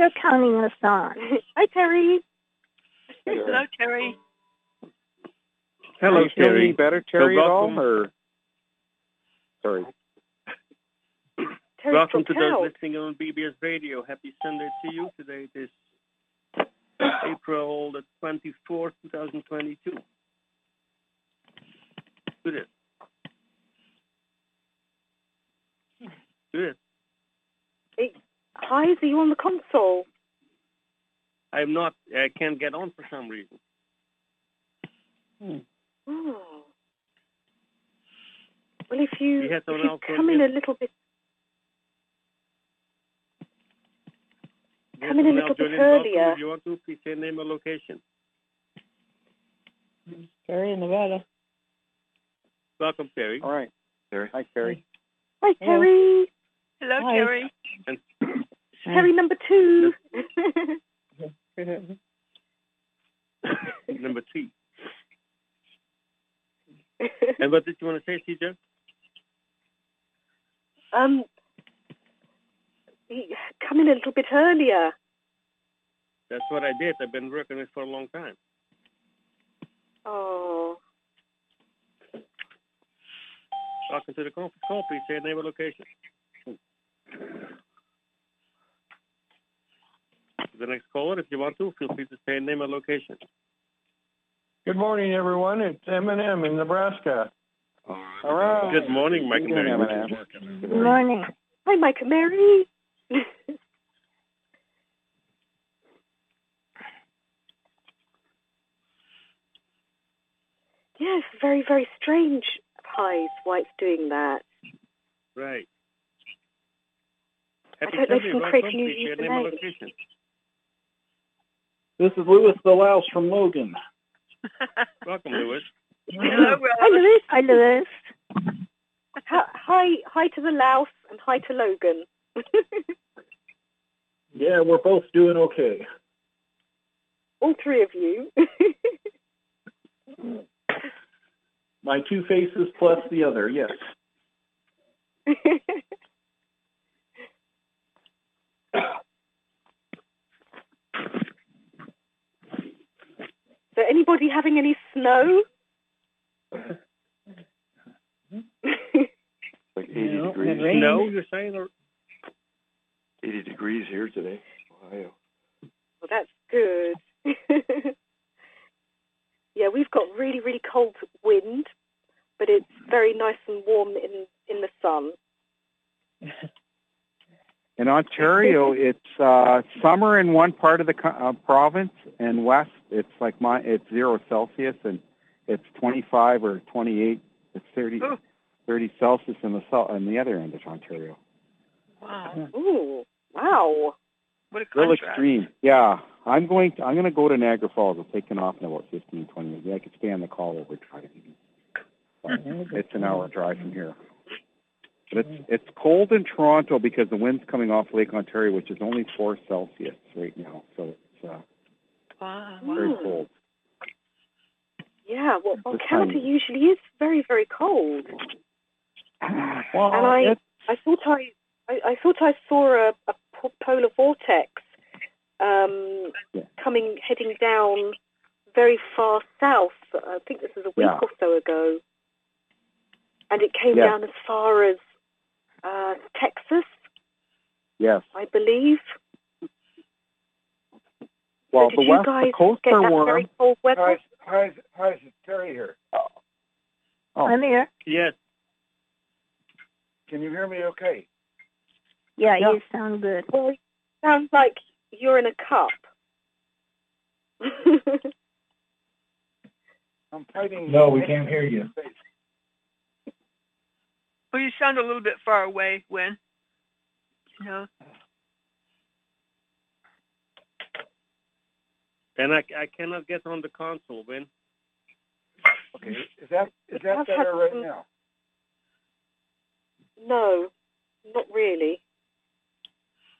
They're counting us on. Hi, Terry. Hello, Terry. Hello, Are you feeling Terry. any better, Terry, So at all? Or sorry. Terry Welcome to those listening on BBS Radio. Happy Sunday to you. Today it is April the 24th, 2022. Do this. Do this. Hi, are you on the console? I'm not, I can't get on for some reason. Hmm. Oh. Well, if you, if you come on in a little bit, Come in a little bit else joining. Welcome. earlier. If you want to, please say name and location. Terry in Nevada. Welcome, Terry. All right, Terry. Hi, Terry. hi, Terry. Hello, Hi. Terry. Terry number two. Number three. And what did you want to say, TJ? um, come in a little bit earlier. That's what I did. I've been working it for a long time. Oh, Welcome to the conference call. Please say name and location. The next caller, if you want to, feel free to say name and location. Good morning, everyone. It's Eminem in Nebraska. All right. Good morning, Mike How you and Mary. Eminem? Good morning. hi, Mike and Mary. yes, very, very strange, Pies, why it's doing that. Right. I Happy don't know if Sunday. you can create a new Please say name and username. Location. This is Louis the Louse from Logan. Welcome, Lewis. Hello, Hi, Rose. Lewis. Hi, Lewis. Hi, hi, hi to the louse and hi to Logan. Yeah, we're both doing okay. All three of you. My two faces plus the other, yes. So, anybody having any snow? Like 80 No, degrees. No, you're saying, or 80 degrees here today. Ohio. Well, that's good. yeah, we've got really, really cold wind, but it's very nice and warm in in the sun. In Ontario, it's uh, summer in one part of the co- uh, province, and west it's like my it's zero Celsius, and it's 25 or 28. It's 30, Oh. 30 Celsius in the on the other end of Ontario. Wow. Ooh, wow! What a contrast. Real extreme. Yeah, I'm going. To, I'm going to go to Niagara Falls. I'm taking off in about 15, 20 minutes. Yeah, I could stay on the call over driving. But it's an hour drive from here. But it's it's cold in Toronto because the wind's coming off Lake Ontario, which is only four Celsius right now. So it's uh, Wow. very Hmm. cold. Yeah, well, well Canada time- usually is very, very cold. Well, And I- it's- I thought I, I, I thought I saw a, a polar vortex um, Yeah. coming, heading down very far south. I think this was a week Yeah. or so ago, and it came Yeah. down as far as uh, Texas, yes. I believe. Well, so the did you west, guys the coasts get that warm. very cold weather? Hi, hi, hi, it's Terry here. Oh. I'm here. yes, Can you hear me okay? Yeah, Yeah. you sound good. Well, it sounds like you're in a cup. I'm fighting. No, we can't hear you. Well, you sound a little bit far away, Wynn. You know, and I, I cannot get on the console, Wynn. Okay, is that is I've that had better right some- now? no, not really.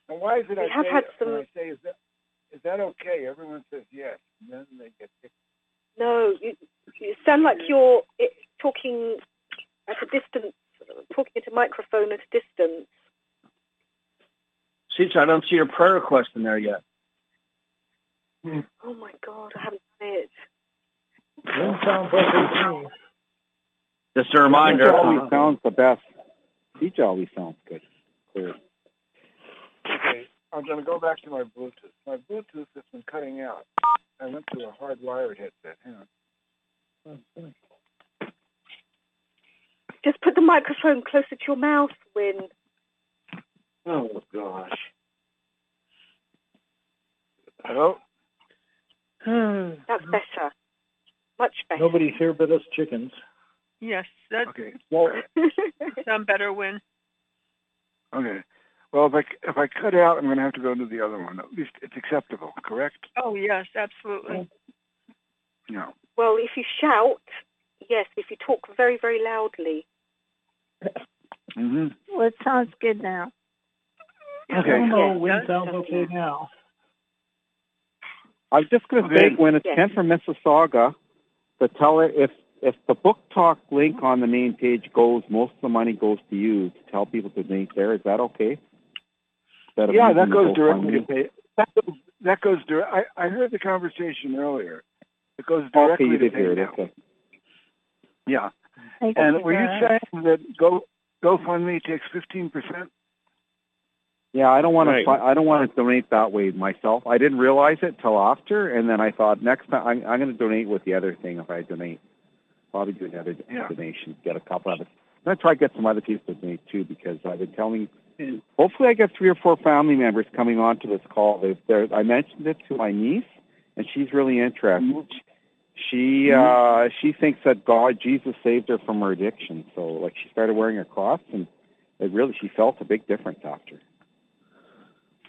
And why is it We I have say had some- I say is that is that okay? Everyone says yes, and then they get No, you, you sound like you're talking at a distance, talking at a microphone at a distance. Teacher, I don't see your prayer request in there yet. Hmm. Oh my God, I haven't done it. Wynn sounds okay to me. Just a reminder. Speech always sounds the best. Speech always sounds good. Clear. Okay, I'm gonna go back to my Bluetooth. My Bluetooth has been cutting out. I went to a hardwired headset. Hang on. Just put the microphone closer to your mouth, Wynn. Oh gosh. Hello? Hmm. That's better. Much better. Nobody's here but us chickens. Yes, that Okay, well, sound better when. okay. Well, if I, if I cut out, I'm gonna have to go to the other one. At least it's acceptable, correct? Oh yes, absolutely. Yeah. well, if you shout, yes. If you talk very, very loudly. Mm-hmm. Well, it sounds good now. Okay. no, Wynn sounds okay now. I was just going to Okay. say, when it's Yes. Ken from Mississauga, to tell her if if the book talk link on the main page goes, most of the money goes to you to tell people to donate there. Is that okay? Instead Yeah, that goes directly to pay. That goes, that goes direct. I, I heard the conversation earlier. It goes Okay, directly you to did hear it. Okay. Yeah. Thank And you were you saying that Go GoFundMe takes fifteen percent? Yeah, I don't want Right. to. I don't want to donate that way myself. I didn't realize it till after, and then I thought next time I'm, I'm going to donate with the other thing. If I donate, probably do another Yeah. donation, get a couple of it. I'm going to try to get some other people to donate too, because I've been telling. Hopefully, I get three or four family members coming on to this call. They've, they're, I mentioned it to my niece, and she's really interested. She uh, she thinks that God, Jesus, saved her from her addiction. So, like, she started wearing a cross, and it really she felt a big difference after.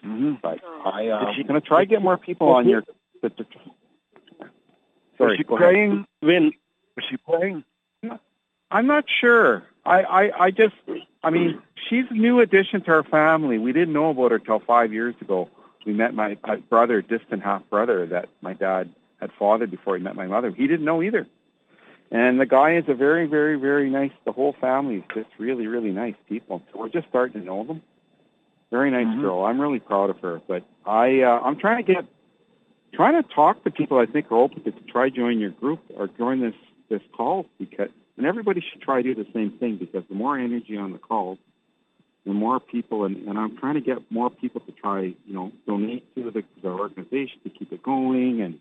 Mm-hmm. But I, uh, Is she- going to try to get more people on your. The, the, Was sorry, she go ahead. praying? Wynn. Was she praying? I'm not sure. I, I, I just, I mean, she's a new addition to our family. We didn't know about her till five years ago. We met my, my brother, distant half brother, that my dad had fathered before he met my mother. He didn't know either. And the guy is a very, very, very nice. The whole family is just really, really nice people. So we're just starting to know them. Very nice Mhm. girl. I'm really proud of her. But I, uh, I'm trying to get, trying to talk to people I think are open to try join your group or join this this call because, and everybody should try to do the same thing because the more energy on the call, the more people, and, and I'm trying to get more people to try, you know, donate to the, the organization to keep it going, and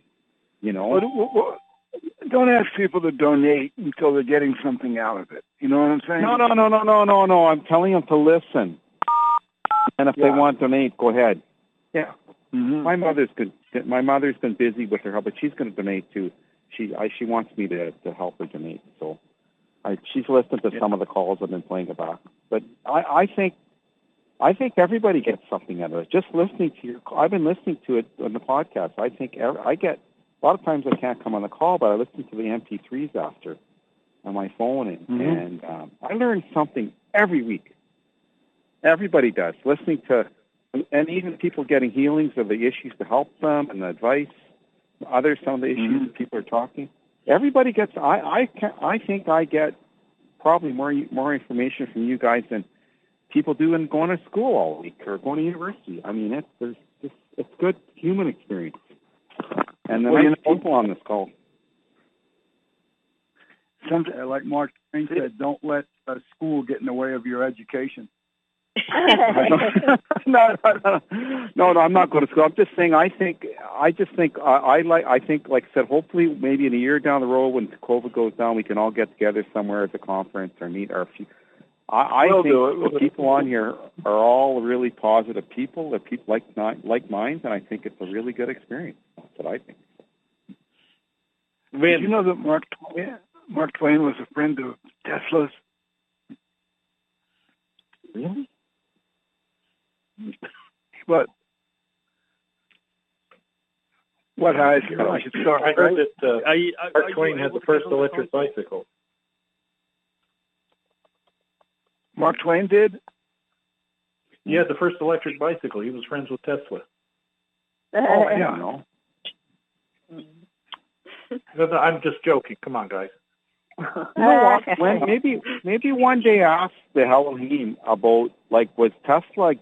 you know, don't ask people to donate until they're getting something out of it. You know what I'm saying? no, no, no, no, no, no, no. I'm telling them to listen, and if they want to donate, go ahead. Yeah, Mhm. my mother's good. My mother's been busy with her help, but she's going to donate too. She I, she wants me to to help her donate, so I, she's listened to some of the calls I've been playing about. But I, I think I think everybody gets something out of it. Just listening to your, I've been listening to it on the podcast. I think ev- I get a lot of times I can't come on the call, but I listen to the MP3s after on my phone, and, Mhm. and um, I learn something every week. Everybody does listening to, and even people getting healings of the issues to help them and the advice. Other some of the issues Mhm. that people are talking. Everybody gets. I I can, I think I get probably more more information from you guys than people do in going to school all week or going to university. I mean, it's there's just it's good human experience. And the Well, you nice know- people on this call. Some, uh, like Mark Twain said, don't let uh, school get in the way of your education. no, no, no, no, no, I'm not going to school. I'm just saying. I think. I just think. I, I like. I think, like I said, hopefully, maybe in a year down the road, when COVID goes down, we can all get together somewhere at the conference or meet our few. I, I We'll think do it. We'll the people on here are all really positive people. They're people like like minds, and I think it's a really good experience. That's what I think. Did you know that Mark Twain, Mark Twain was a friend of Tesla's? Really? What? What high school? I should start. I heard that uh, Are you, Mark Twain had the first get on the electric bicycle. Mark Twain did. Yeah, the first electric bicycle. He was friends with Tesla. Oh, I yeah. don't know. No, no, I'm just joking. Come on, guys. You know what? When maybe maybe one day ask the Elohim about like was Tesla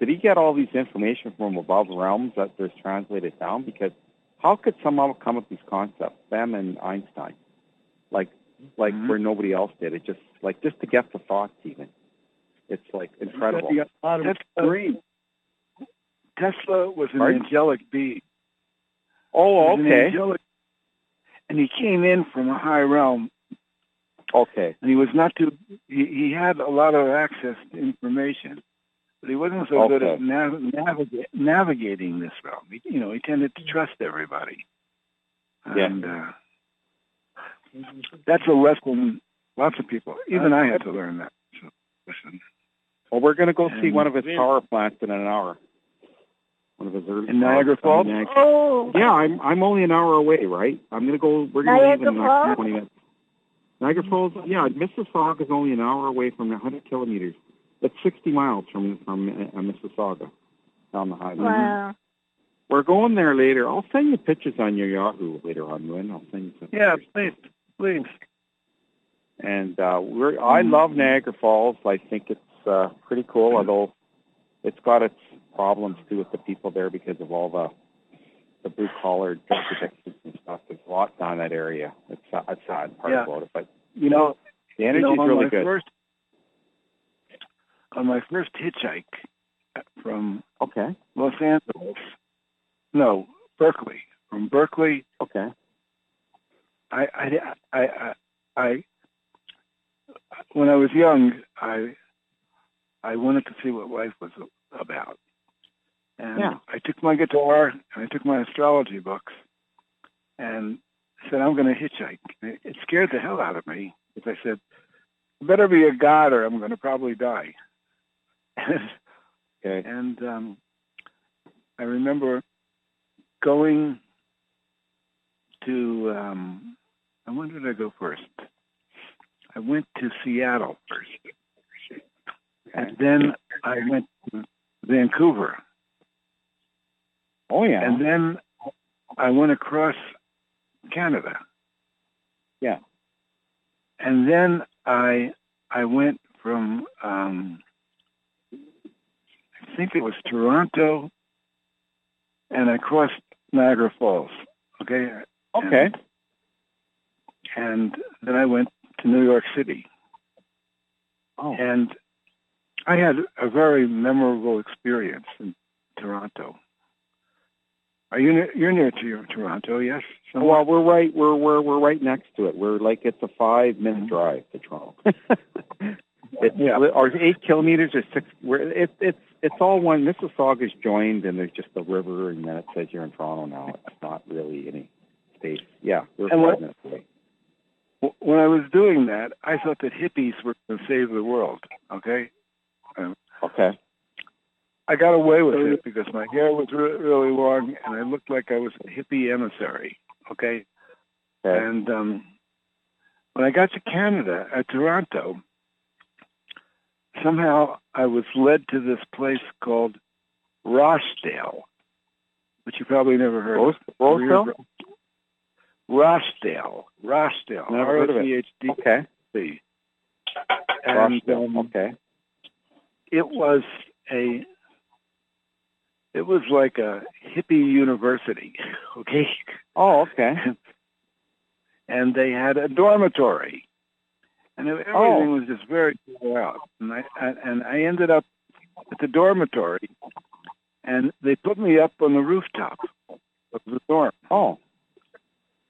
did he get all these information from above realms that there's translated down? Because how could someone come up with these concepts, them and Einstein, like like Mhm. where nobody else did it? Just like just to get the thoughts even. It's like incredible. You got a lot of That's brain. Tesla was an Pardon? angelic being. Oh, He was an okay, angelic- and he came in from a high realm, okay, and he was not too. He, he had a lot of access to information, but he wasn't so good at nav- naviga- navigating this realm. He, you know, he tended to trust everybody. Yeah. And uh, that's a lesson lots of people, even I had to learn that. So, listen, Well, we're going to go see one of his power plants in an hour. One of his early In Niagara Falls? Oh, Yeah, I'm I'm only an hour away, right? I'm going to go. We're going to leave in Niagara the next Falls? twenty minutes. Niagara Falls, yeah, Mississauga is only an hour away from 100 kilometers. That's 60 miles from from uh, Mississauga down the highway. wow. We're going there later. I'll send you pictures on your Yahoo later on, Lynn. I'll send you some. Yeah, pictures. please, please. And uh, we're I love Niagara Falls. I think it's uh, pretty cool, although it's got its problems too with the people there because of all the the blue collar drug addictions and stuff. There's a lot down that area. It's uh, a sad part Yeah. about it, but you know, the energy's you know, on really good. First, on my first hitchhike from okay, Los Angeles, no, Berkeley, from Berkeley, okay, I, I, I, I, I, when I was young, I, I wanted to see what life was about, and Yeah. I took my guitar and I took my astrology books, and said I'm going to hitchhike. It, scared the hell out of me because I said, "It better be a god, or I'm going to probably die." okay. And um, I remember going to, um, and when did I go first? I went to Seattle first. And then I went to Vancouver. Oh yeah. And then I went across Canada. Yeah. And then I I went from um I think it was Toronto and I crossed Niagara Falls. Okay? okay. And then I went to New York City. Oh. And I had a very memorable experience in Toronto. Are you near, you're near to Toronto? Yes. Oh, well, we're right. We're we're we're right next to it. We're like it's a five minute mm-hmm. drive to Toronto. it's Yeah. or eight kilometers or six. We're it's it's it's all one. Mississauga's joined, and there's just a river, and then it says you're in Toronto now. It's not really any space. Yeah, we're And five minutes away. when I was doing that, I thought that hippies were going to save the world. Okay. Okay. I got away with it because my hair was re- really long and I looked like I was a hippie emissary. Okay. Okay. And um, when I got to Canada, at Toronto, somehow I was led to this place called Rochdale, which you probably never heard Rose, of. Roseville. Rochdale. Rochdale. Never heard of it. Okay. And Rochdale. um, okay. It was a it was like a hippie university okay? Oh, okay. and they had a dormitory. And everything Oh. was just very well out. And i and and i ended up at the dormitory and they put me up on the rooftop of the dorm. Oh,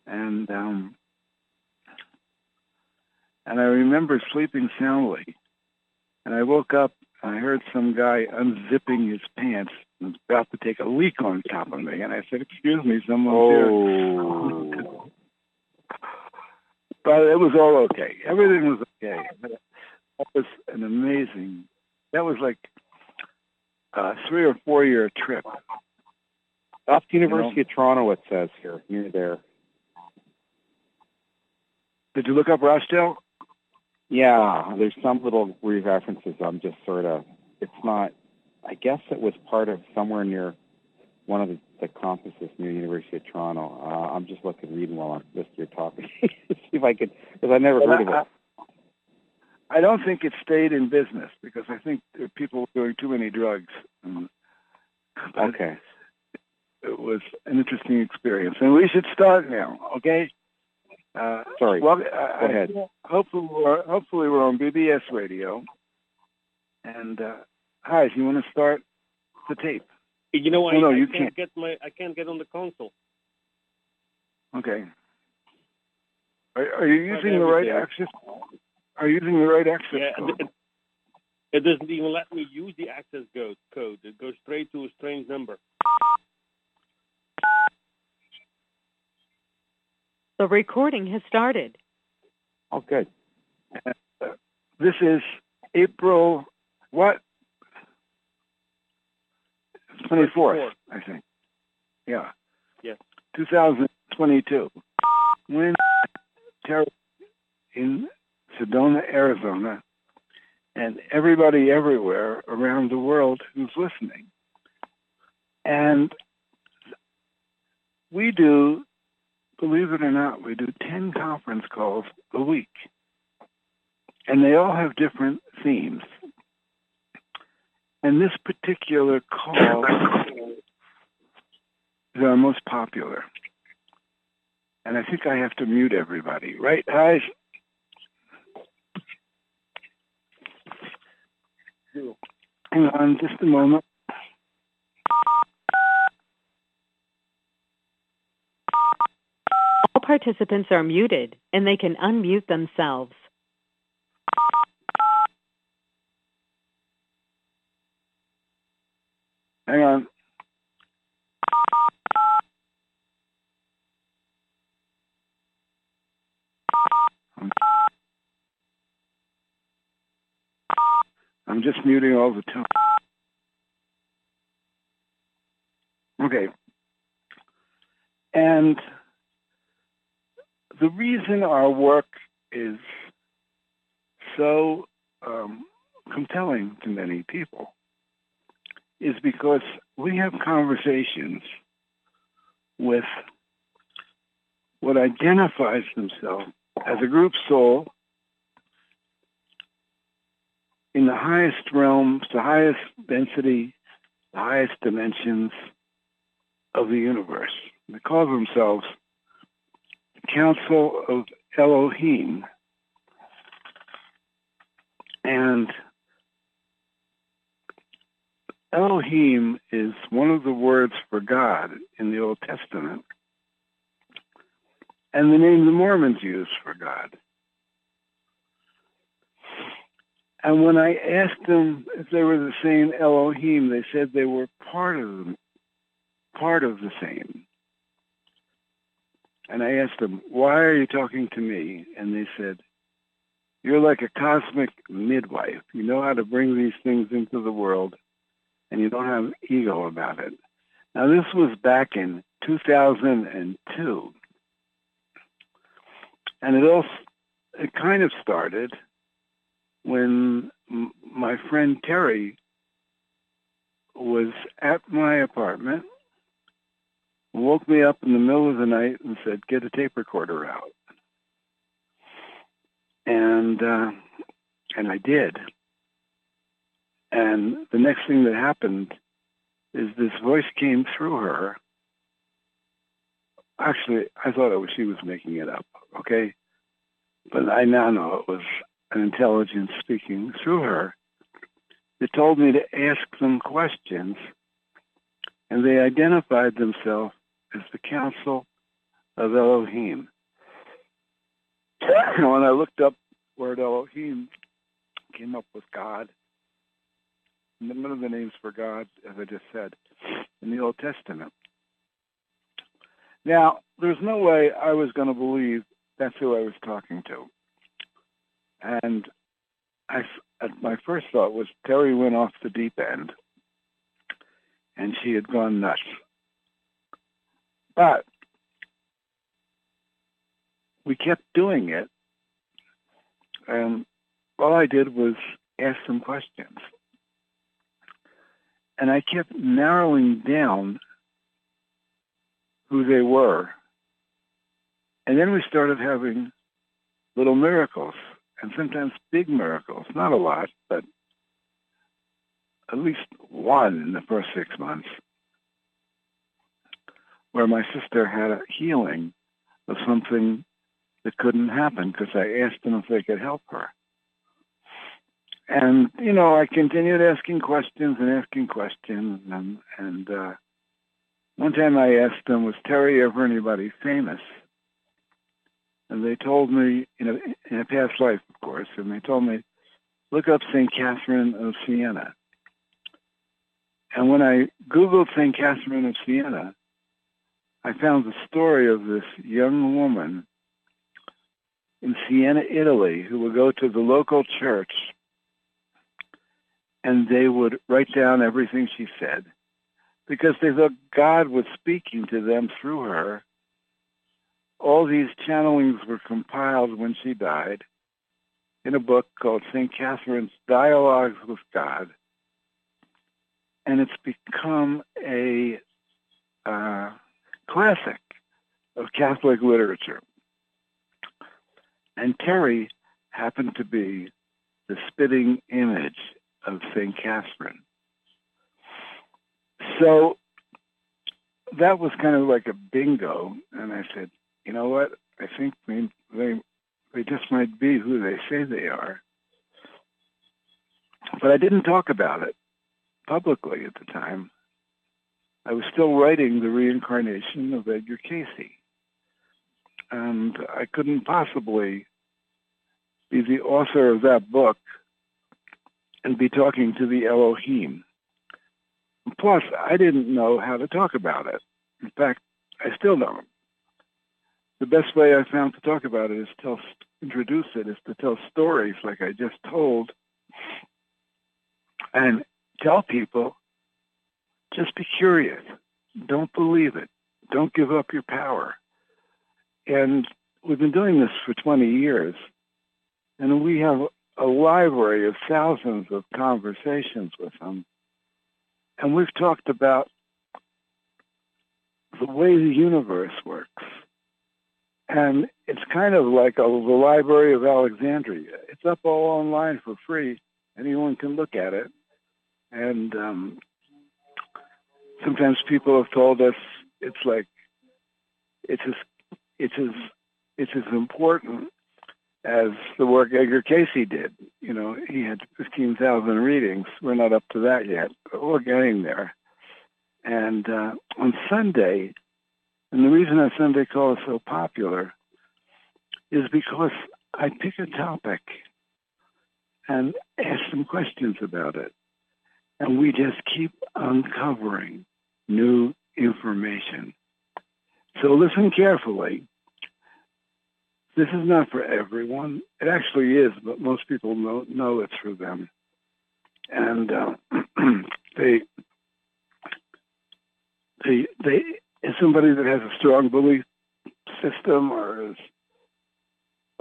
and um and i remember sleeping soundly. And i woke up i heard some guy unzipping his pants and was about to take a leak on top of me and i said excuse me someone's here oh. but it was all okay everything was okay that was an amazing that was like a three or four year trip That's University of Toronto. It says here. Near there. did you look up rochdale Yeah, there's some little references. I'm just sort of. It's not. I guess it was part of somewhere near one of the, the campuses near University of Toronto. Uh, I'm just looking, reading while I'm listening to your talking. See if I could, because I never heard of it. I don't think it stayed in business because I think people were doing too many drugs. And, but Okay. It was an interesting experience, and we should start now. Okay. Uh, Sorry. well, Go I, ahead. I, hopefully, we're, hopefully we're on BBS radio. And uh, hi, if you want to start the tape, You know, I, No, no, I you can't, can't. get my I can't get on the console. okay. Are, are you using the right access? Are you using the right access Yeah, code? it, it doesn't even let me use the access code. Code. It goes straight to a strange number. The recording has started. Oh, good. This is April what? Twenty fourth, I think. Yeah. Yes. Two thousand twenty two. When Terry in Sedona, Arizona, and everybody everywhere around the world who's listening. And we do, believe it or not, we do 10 conference calls a week. And they all have different themes. And this particular call is our most popular. And I think I have to mute everybody, right, guys? Hang on just a moment. Participants are muted and they can unmute themselves. Hang on. I'm just muting all the time. Okay. And the reason our work is so um, compelling to many people is because we have conversations with what identifies themselves as a group soul in the highest realms, the highest density, the highest dimensions of the universe. They call themselves the Council of Elohim. And Elohim is one of the words for God in the Old Testament, and the name the Mormons use for God. And when I asked them if they were the same Elohim, they said they were part of part of the same. And I asked them, why are you talking to me? And they said, you're like a cosmic midwife. You know how to bring these things into the world and you don't have ego about it. Now, this was back in 2002. And it all, it kind of started when my friend Terry was at my apartment, woke me up in the middle of the night and said, get a tape recorder out. And, uh, and I did. And the next thing that happened is this voice came through her. Actually, I thought it was she was making it up, okay? But I now know it was an intelligence speaking through her. They told me to ask them questions, and they identified themselves as the Council of Elohim. And when I looked up word Elohim, came up with God. And one of the names for God, as I just said, in the Old Testament. Now, there's no way I was going to believe that's who I was talking to. And I, my first thought was Terry went off the deep end, and she had gone nuts. But we kept doing it, and all I did was ask some questions. And I kept narrowing down who they were. And then we started having little miracles. and sometimes big miracles. Not a lot, but at least one in the first six months, where my sister had a healing of something that couldn't happen because I asked them if they could help her. And, you know, I continued asking questions and asking questions. And, and uh, one time I asked them, was Terry ever anybody famous? And they told me, in a, in a past life, of course, and they told me, look up St. Catherine of Siena. And when I Googled St. Catherine of Siena, I found the story of this young woman in Siena, Italy, who would go to the local church and they would write down everything she said because they thought God was speaking to them through her. All these channelings were compiled when she died in a book called St. Catherine's Dialogues with God. And it's become a uh, classic of Catholic literature. And Terry happened to be the spitting image of St. Catherine. So that was kind of like a bingo. And I said, you know what? I think they, they, they just might be who they say they are. But I didn't talk about it publicly at the time. I was still writing the reincarnation of Edgar Cayce. And I couldn't possibly be the author of that book and be talking to the Elohim. Plus, I didn't know how to talk about it. In fact, I still don't. The best way I found to talk about it is to introduce it, is to tell stories like I just told, and tell people, just be curious. Don't believe it. Don't give up your power. And we've been doing this for 20 years, and we have a library of thousands of conversations with them. And we've talked about the way the universe works. And it's kind of like a, the Library of Alexandria. It's up all online for free. Anyone can look at it. And um, sometimes people have told us it's like it's as it's as it's as important as the work Edgar Cayce did. You know, he had 15,000 readings. We're not up to that yet, but we're getting there. And uh, on Sunday, and the reason that Sunday call is so popular is because I pick a topic and ask some questions about it. And we just keep uncovering new information. So listen carefully this is not for everyone. It actually is, but most people know, know it's for them. And uh, they, they, they, is somebody that has a strong belief system or is,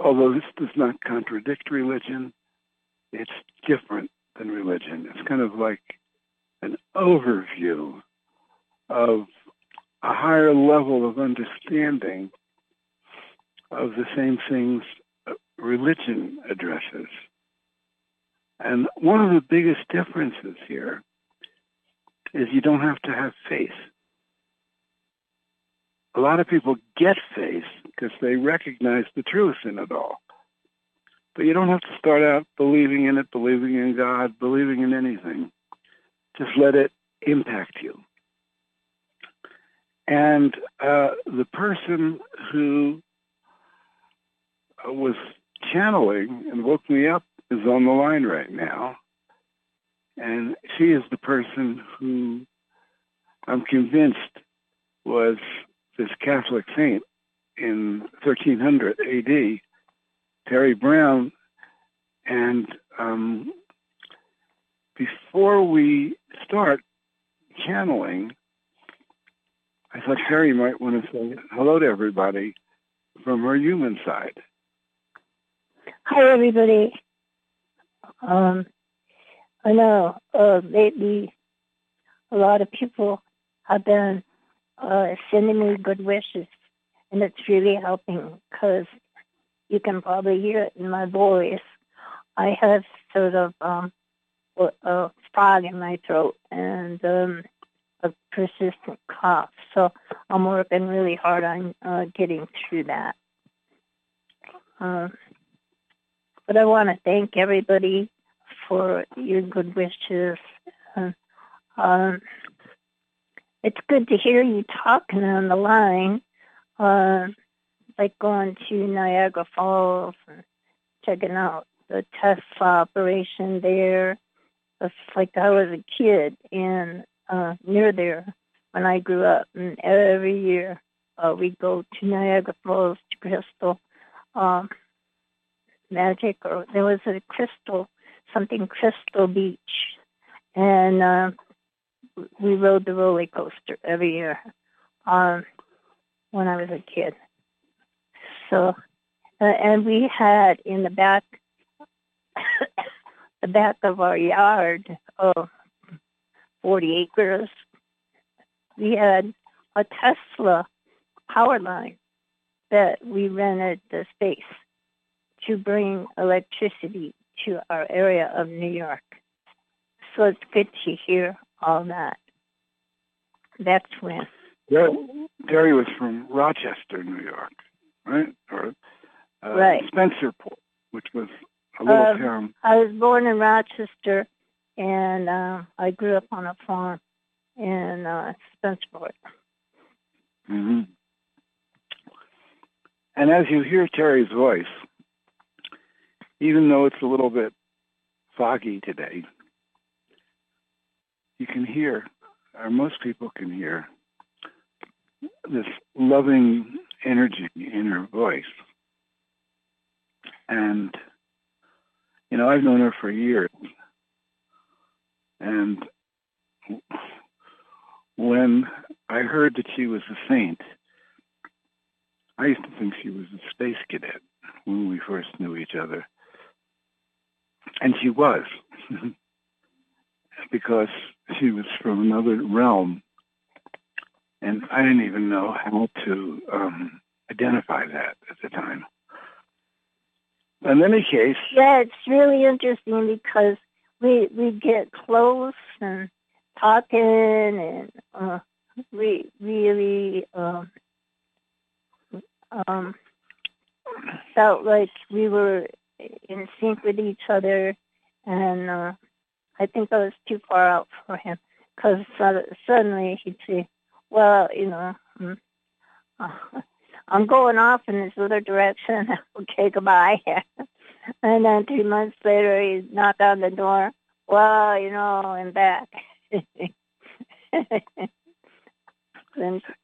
although this does not contradict religion, it's different than religion. It's kind of like an overview of a higher level of understanding of the same things religion addresses. And one of the biggest differences here is you don't have to have faith. A lot of people get faith because they recognize the truth in it all. But you don't have to start out believing in it, believing in God, believing in anything. Just let it impact you. And uh, the person who was channeling and woke me up is on the line right now. And she is the person who I'm convinced was this Catholic saint in 1300 AD, Terry Brown. And um, before we start channeling, I thought Terry might want to say hello to everybody from her human side. Hi, everybody. Um, I know uh, lately a lot of people have been uh, sending me good wishes, and it's really helping because you can probably hear it in my voice I have sort of um, a, a frog in my throat and um, a persistent cough. So I'm working really hard on uh, getting through that. Um, but I want to thank everybody for your good wishes. Uh, um, it's good to hear you talking on the line, uh, like going to Niagara Falls and checking out the Tesla operation there. It's like I was a kid and uh, near there when I grew up, and every year uh, we go to Niagara Falls to Crystal um, Magic, or there was a Crystal something Crystal Beach, and uh, we rode the roller coaster every year um, when I was a kid. So, uh, and we had in the back, the back of our yard, oh, 40 acres, we had a Tesla power line that we rented the space to bring electricity to our area of New York. So it's good to hear all that. That's when. Terry was from Rochester, New York, right? Or uh, Right. Spencerport, which was a little Um, town. I was born in Rochester, and uh, I grew up on a farm in uh, Spencerport. hmm And as you hear Terry's voice, even though it's a little bit foggy today, you can hear, or most people can hear, this loving energy in her voice. And, you know, I've known her for years. And when I heard that she was a saint, I used to think she was a space cadet when we first knew each other. And she was, because she was from another realm. And I didn't even know how to um, identify that at the time. In any case, Yeah, it's really interesting because we we get close and talking, and uh, we really um, um, felt like we were in sync with each other, and uh, I think I was too far out for him because suddenly he'd say, "Well, you know." mm, uh, I'm going off in this other direction. okay, goodbye. and then three months later, he knocked on the door. Well, you know, I'm back.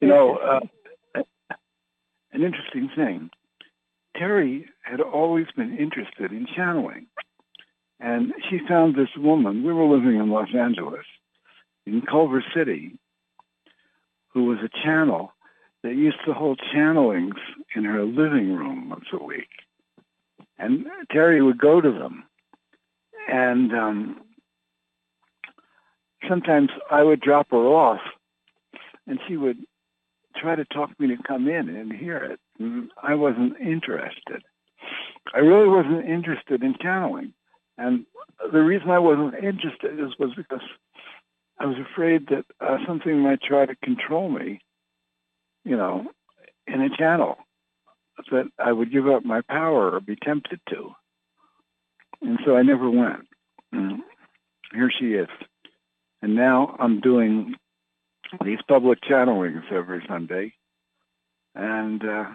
You know, uh, an interesting thing. Terry had always been interested in channeling. And she found this woman, we were living in Los Angeles, in Culver City, who was a channel that used to hold channelings in her living room once a week. And Terry would go to them. And um, sometimes I would drop her off, and she would try to talk me to come in and hear it. And I wasn't interested. I really wasn't interested in channeling. And the reason I wasn't interested is was because I was afraid that uh, something might try to control me, you know, in a channel, that I would give up my power or be tempted to. And so I never went. And here she is. And now I'm doing these public channelings every Sunday. And uh,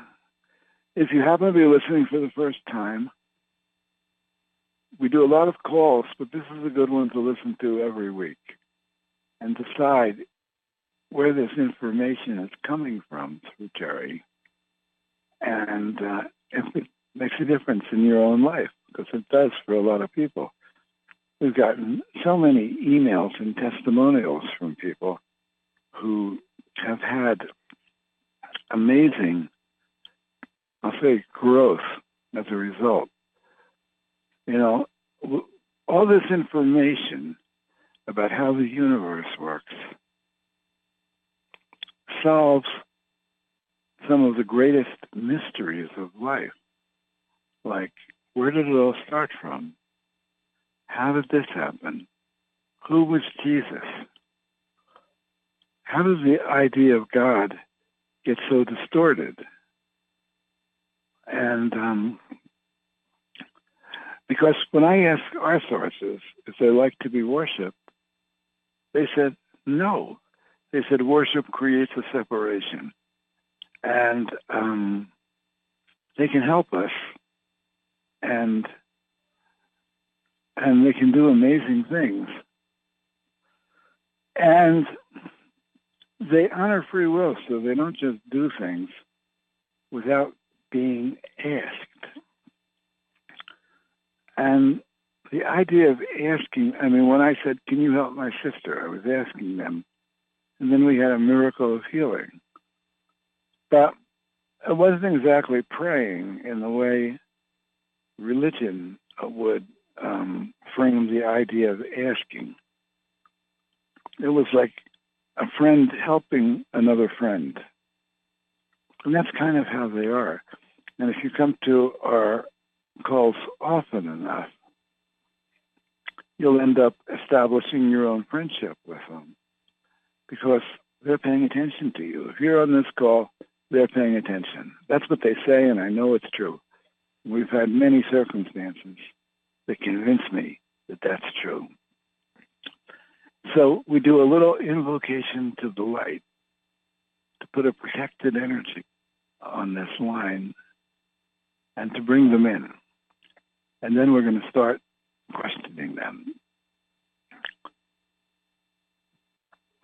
if you happen to be listening for the first time, we do a lot of calls, but this is a good one to listen to every week and decide where this information is coming from through Terry and uh, if it makes a difference in your own life, because it does for a lot of people. We've gotten so many emails and testimonials from people who have had amazing, I'll say, growth as a result. You know, all this information about how the universe works solves some of the greatest mysteries of life. Like, where did it all start from? how did this happen? Who was Jesus? How does the idea of God get so distorted? And um, because when I asked our sources if they like to be worshipped, they said no. They said worship creates a separation, and um, they can help us, and and they can do amazing things, and they honor free will, so they don't just do things without being asked. And the idea of asking, I mean, when I said, Can you help my sister? I was asking them. And then we had a miracle of healing. But it wasn't exactly praying in the way religion would um, frame the idea of asking. It was like a friend helping another friend. And that's kind of how they are. And if you come to our calls often enough, you'll end up establishing your own friendship with them because they're paying attention to you. If you're on this call, they're paying attention. That's what they say, and I know it's true. We've had many circumstances that convince me that that's true. So we do a little invocation to the light to put a protected energy on this line and to bring them in. And then we're going to start questioning them.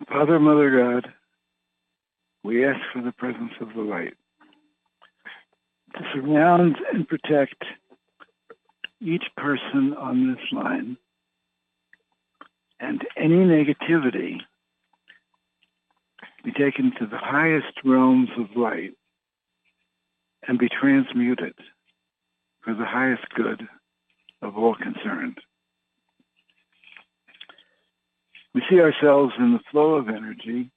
Father, Mother God, we ask for the presence of the light to surround and protect each person on this line and any negativity be taken to the highest realms of light and be transmuted for the highest good of all concerned. We see ourselves in the flow of energy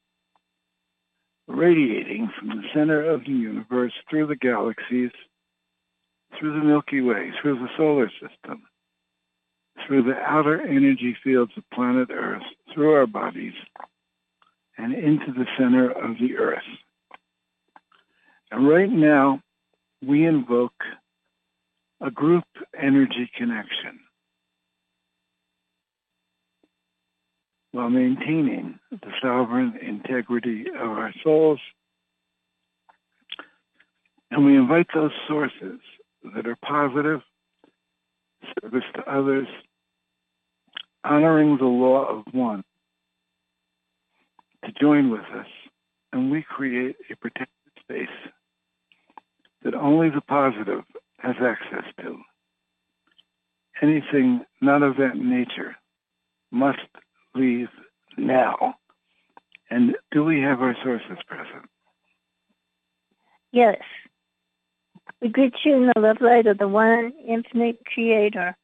radiating from the center of the universe through the galaxies, through the Milky Way, through the solar system, through the outer energy fields of planet Earth, through our bodies, and into the center of the Earth. And right now, we invoke a group energy connection while maintaining the sovereign integrity of our souls. And we invite those sources that are positive, service to others, honoring the law of one, to join with us, and we create a protected space that only the positive has access to. Anything not of that nature must leave now. And do we have our sources present? Yes. We greet you in the love light of the one infinite creator.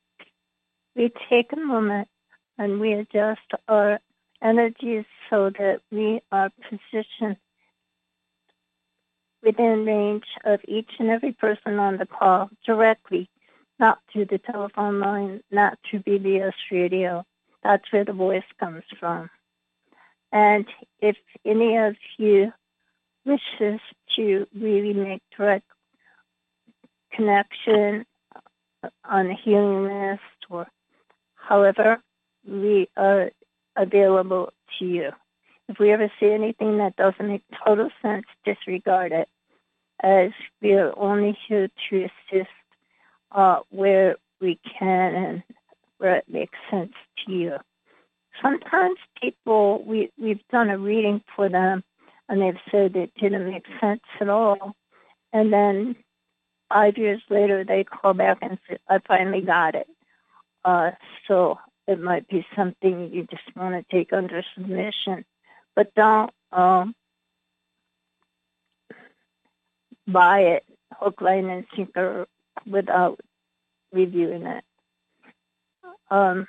We take a moment and we adjust our energies so that we are positioned within range of each and every person on the call directly, not through the telephone line, not through BBS radio. That's where the voice comes from. And if any of you wishes to really make direct connection on a healing list or however, we are available to you. If we ever see anything that doesn't make total sense, disregard it, as we are only here to assist uh, where we can and where it makes sense to you. Sometimes people, we, we've done a reading for them and they've said it didn't make sense at all. And then five years later, they call back and say, I finally got it. Uh, so it might be something you just want to take under submission but don't um, buy it hook, line, and sinker without reviewing it. Um,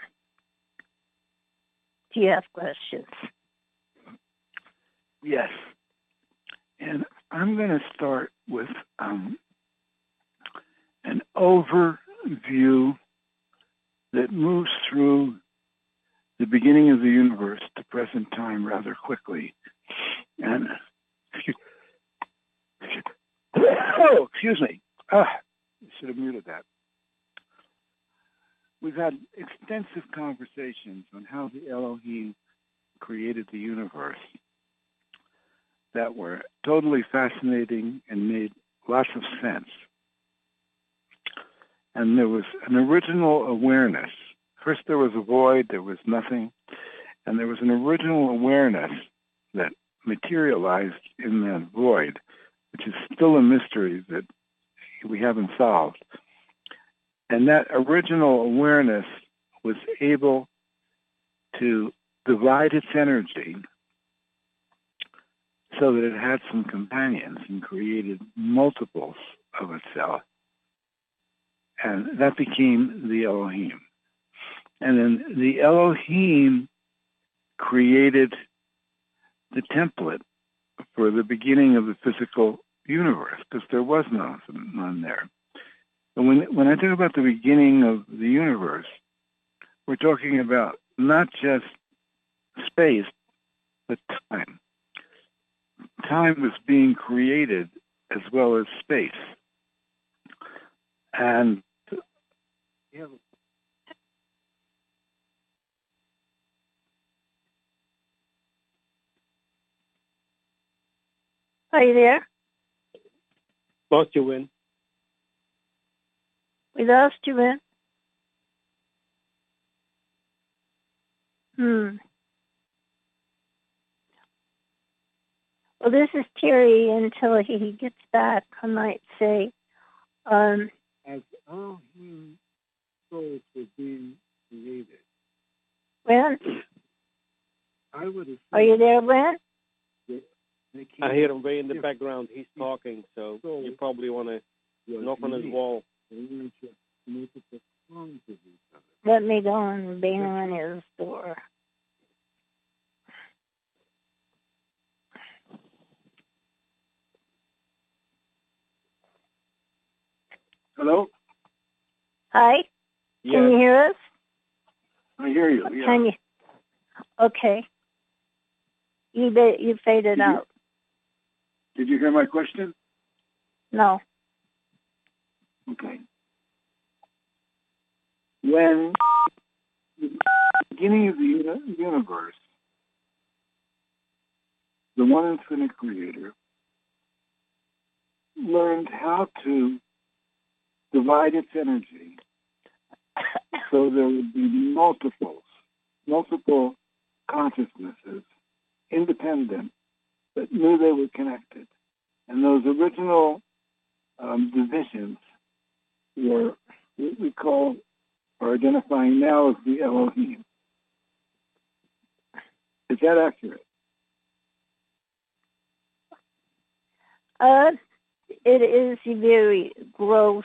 do you have questions? Yes. And I'm going to start with um, an overview that moves through the beginning of the universe to present time rather quickly. And oh, excuse me. Ah, I should have muted that. We've had extensive conversations on how the Elohim created the universe that were totally fascinating and made lots of sense. And there was an original awareness. First, there was a void, there was nothing, and there was an original awareness that materialized in that void, which is still a mystery that we haven't solved. And that original awareness was able to divide its energy so that it had some companions and created multiples of itself. And that became the Elohim. And then the Elohim created the template for the beginning of the physical universe because there was none, none there. And when, when I talk about the beginning of the universe, we're talking about not just space, but time. Time was being created as well as space. And yeah, Are you there? Lost you, Wynn. We lost you, Wynn. Hmm. Well, this is Terry until he gets back. I might say, um, as Elohim souls were being created, Wynn, I would assume are you there, Wynn? they came I hear him way in the background. He's talking, so So- you probably want to knock on his wall. They weren't just multiple clones of each other. Let me go and bang on his door. Hello? Hi, can you hear us? I hear you. Yeah. Can you? Okay. You you faded Did you- out. Did you hear my question? No. Okay. When the beginning of the universe, the one infinite creator learned how to divide its energy so there would be multiples, multiple consciousnesses, independent, but knew they were connected. And those original um, divisions were what we call or identifying now as the Elohim. Is that accurate? Uh, it is very gross.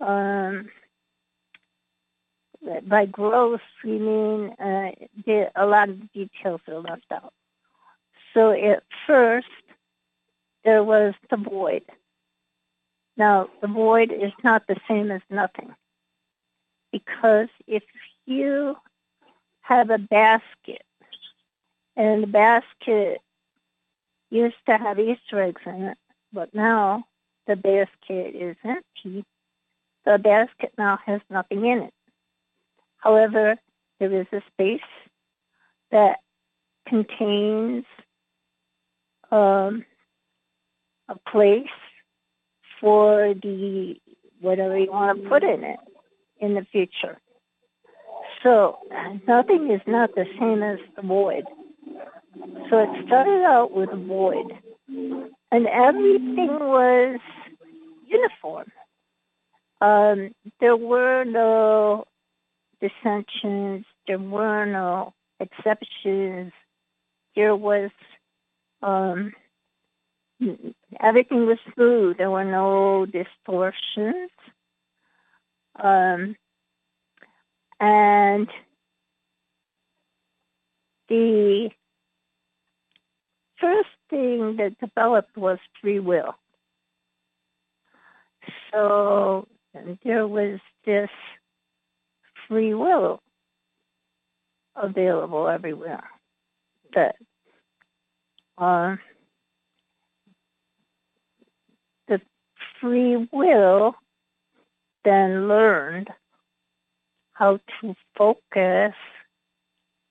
Um, by gross, we mean uh, a lot of details are left out. So at first, there was the void. Now, the void is not the same as nothing. Because if you have a basket, and the basket used to have Easter eggs in it, but now the basket is empty. The basket now has nothing in it. However, there is a space that contains um, a place for the whatever you want to put in it in the future. So nothing is not the same as the void. So it started out with void, and everything was uniform. Um, there were no dissensions. There were no exceptions. There was um, everything was smooth. There were no distortions. Um, and the first thing that developed was free will. So there was this free will available everywhere. That uh, the free will then learned how to focus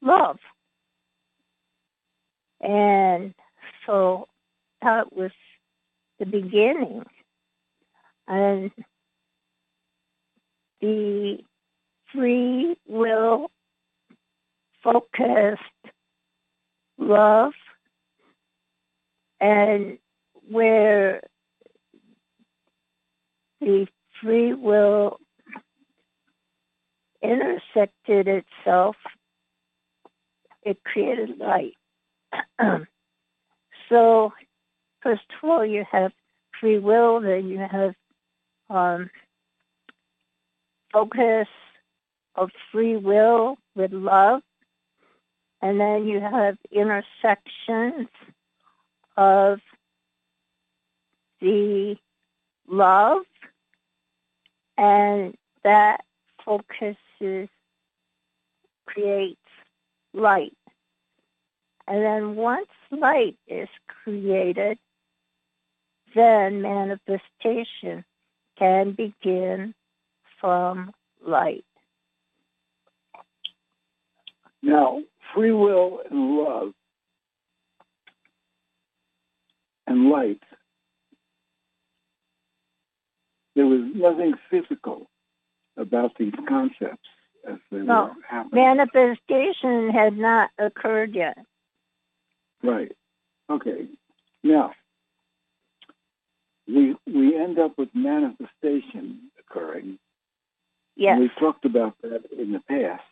love. And so that was the beginning. And the free will focused love and where the free will intersected itself, it created light. so, first of all, you have free will, then you have um, focus of free will with love, and then you have intersections of the love, and that focuses, creates light. And then once light is created, then manifestation can begin from light. Now, free will and love and light, there was nothing physical about these concepts as they No, were happening. Manifestation had not occurred yet. Right. Okay. Now, we we end up with manifestation occurring. Yes. We've talked about that in the past.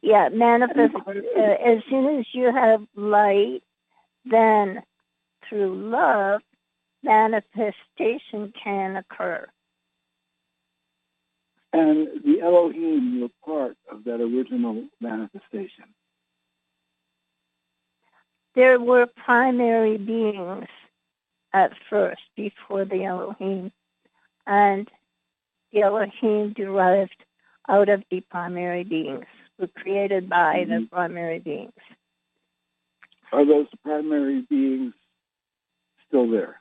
Yeah, manifest. Uh, as soon as you have light, then through love, manifestation can occur. And the Elohim were part of that original manifestation. There were primary beings at first before the Elohim, and the Elohim derived out of the primary beings, were created by the mm-hmm. primary beings. Are those primary beings still there?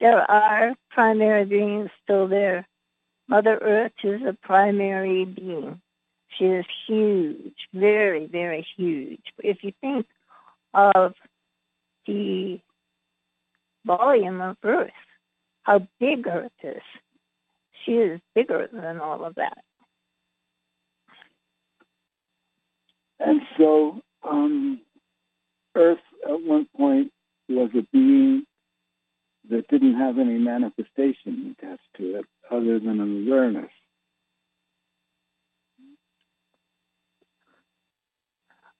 There are primary beings still there. Mother Earth is a primary being. She is huge, very, very huge. If you think of the volume of Earth, how big Earth is, she is bigger than all of that. And so, um, Earth at one point was a being that didn't have any manifestation attached to it other than an awareness.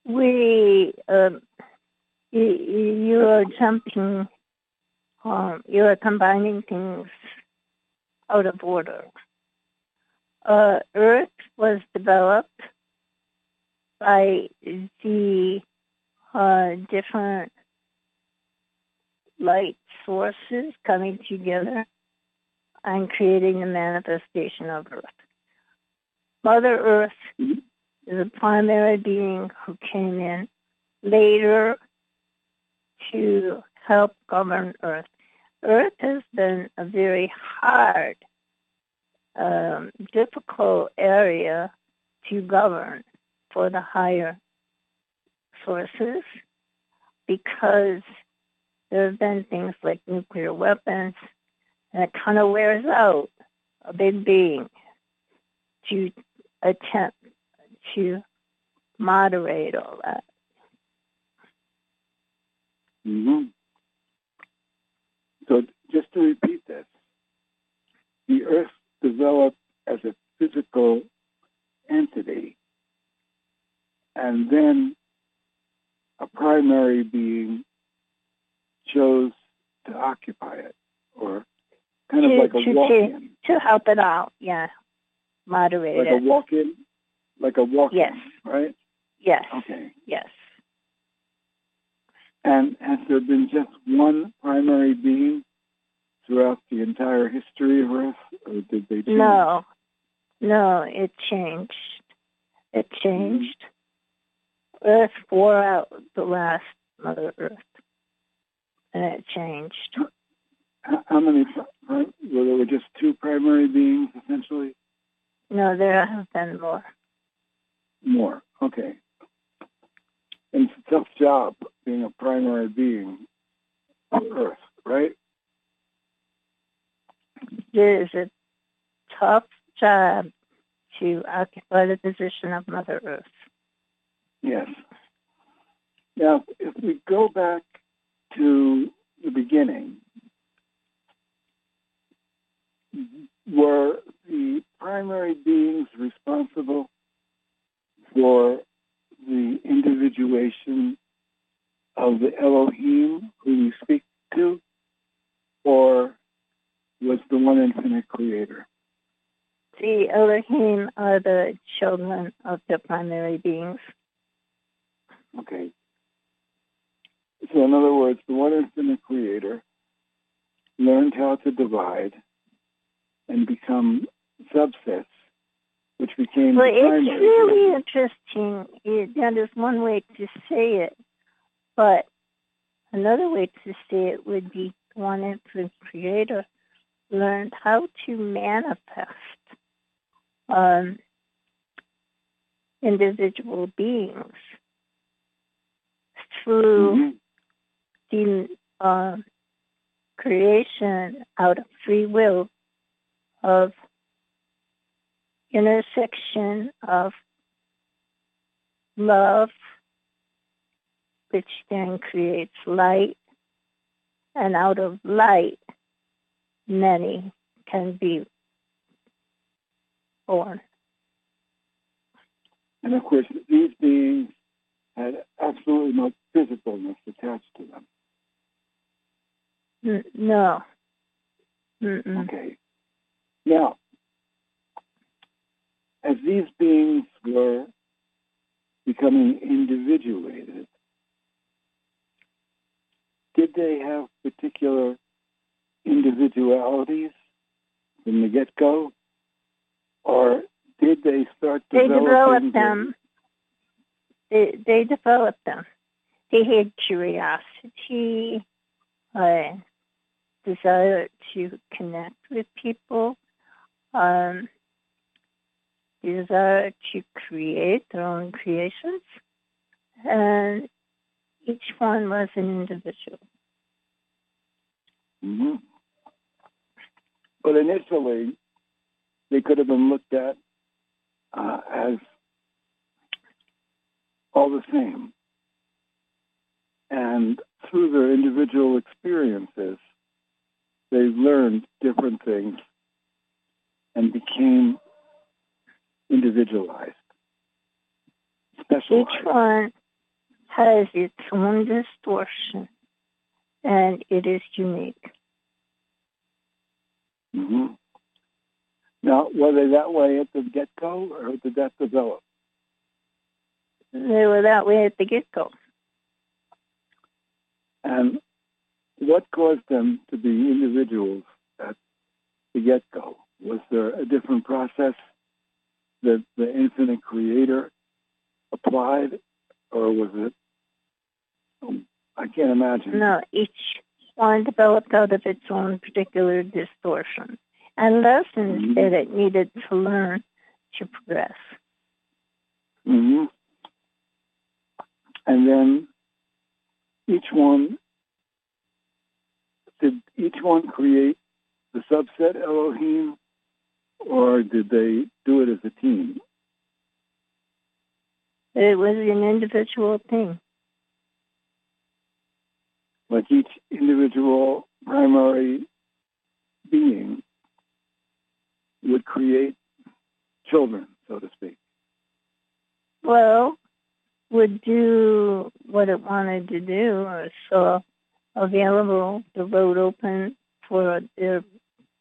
We, um, you, you are jumping, um, you are combining things out of order. Uh, Earth was developed by the uh, different light sources coming together and creating the manifestation of Earth. Mother Earth is a primary being who came in later to help govern Earth. Earth has been a very hard, um, difficult area to govern for the higher sources because there have been things like nuclear weapons, and it kind of wears out a big being to attempt to moderate all that. hmm So, just to repeat this, the Earth developed as a physical entity, and then a primary being chose to occupy it, or kind of To- like a to- walk-in, To help it out, yeah. Moderate like a walk-in, like a walk-in, Yes. right? Yes. Okay. Yes. And has there been just one primary being throughout the entire history of Earth, or did they change? No. No, it changed. It mm-hmm. changed. Earth wore out the last Mother Earth, and it changed. How, how many? Well, there were just two primary beings, essentially. No, there have been more. More. Okay. And it's a tough job being a primary being on Earth, right? It is a tough job to occupy the position of Mother Earth. Yes. Now, if we go back to the beginning, were the primary beings responsible for the individuation of the Elohim who we speak to, or was the one infinite creator? The Elohim are the children of the primary beings. Okay. So, in other words, the one infinite creator learned how to divide and become subsets, which became Well, it's really interesting. It, that is one way to say it, but another way to say it would be the one infinite creator learned how to manifest um, individual beings through Mhm. The uh, creation out of free will of intersection of love, which then creates light, and out of light, many can be born. And of course, these beings had absolutely no physicalness attached to them. N- no. Mm-mm. Okay. Now, as these beings were becoming individuated, did they have particular individualities from the get go? Or did they start They developing developed them. They, they developed them. They had curiosity, uh, desire to connect with people, um, desire to create their own creations, and each one was an individual. hmm But initially, they could have been looked at uh, as all the same. And through their individual experiences, they learned different things and became individualized. Each one has its own distortion, and it is unique. hmm Now, were they that way at the get go, or did that develop? They were that way at the get go. And what caused them to be individuals at the get go? Was there a different process that the infinite creator applied, or was it? um, I can't imagine. No, each one developed out of its own particular distortion and lessons Mhm. that it needed to learn to progress. hmm And then each one did each one create the subset Elohim, or did they do it as a team? It was an individual thing. Like each individual primary being would create children, so to speak. Well, would do what it wanted to do or saw available, the road open for their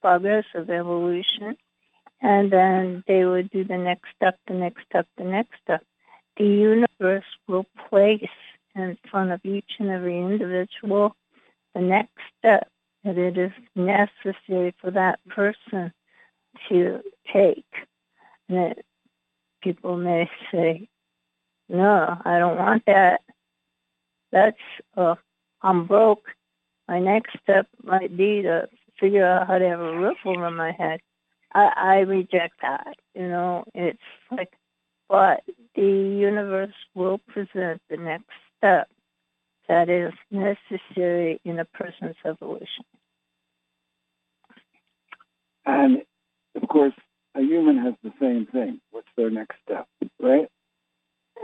progress of evolution, and then they would do the next step, the next step, the next step. The universe will place in front of each and every individual the next step that it is necessary for that person to take. And it, people may say, no, I don't want that. That's, uh, I'm broke. My next step might be to figure out how to have a roof over my head. I, I reject that. You know, it's like, but the universe will present the next step that is necessary in a person's evolution. And of course, a human has the same thing. What's their next step, right?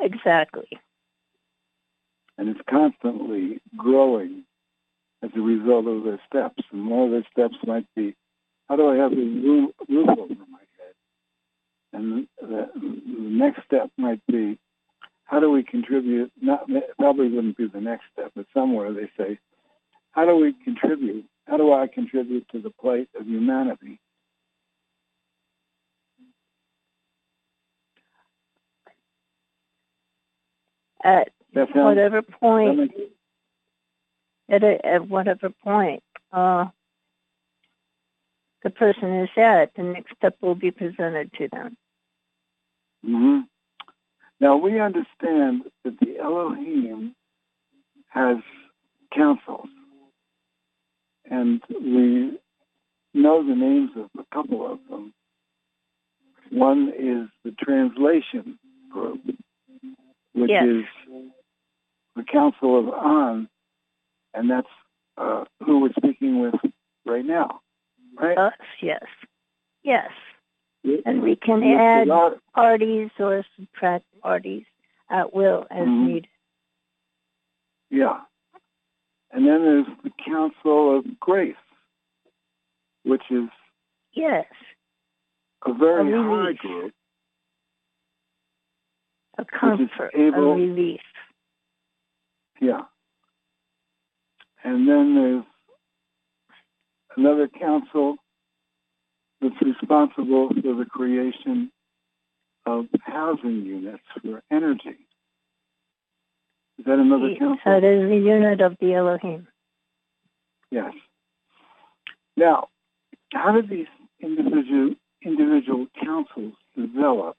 Exactly. And it's constantly growing as a result of their steps. And one of their steps might be, how do I have a roof, over my head? And the, next step might be, how do we contribute? Not probably wouldn't be the next step, but somewhere they say, how do we contribute? How do I contribute to the plate of humanity? At That sounds, whatever point, makes, at, a, at whatever point, uh, the person is at, the next step will be presented to them. hmm Now we understand that the Elohim has councils, and we know the names of a couple of them. One is the translation group, which Yes. is the Council of An, and that's uh, who we're speaking with right now, right? Us, yes. Yes. With- And we can add parties or subtract parties at will as Mhm. needed. Yeah. And then there's the Council of Grace, which is Yes. a very A high group. A comfort, able- a relief. Yeah. And then there's another council that's responsible for the creation of housing units for energy. Is that another council? That is the unit of the Elohim. Yes. Now, how did these individual individual councils develop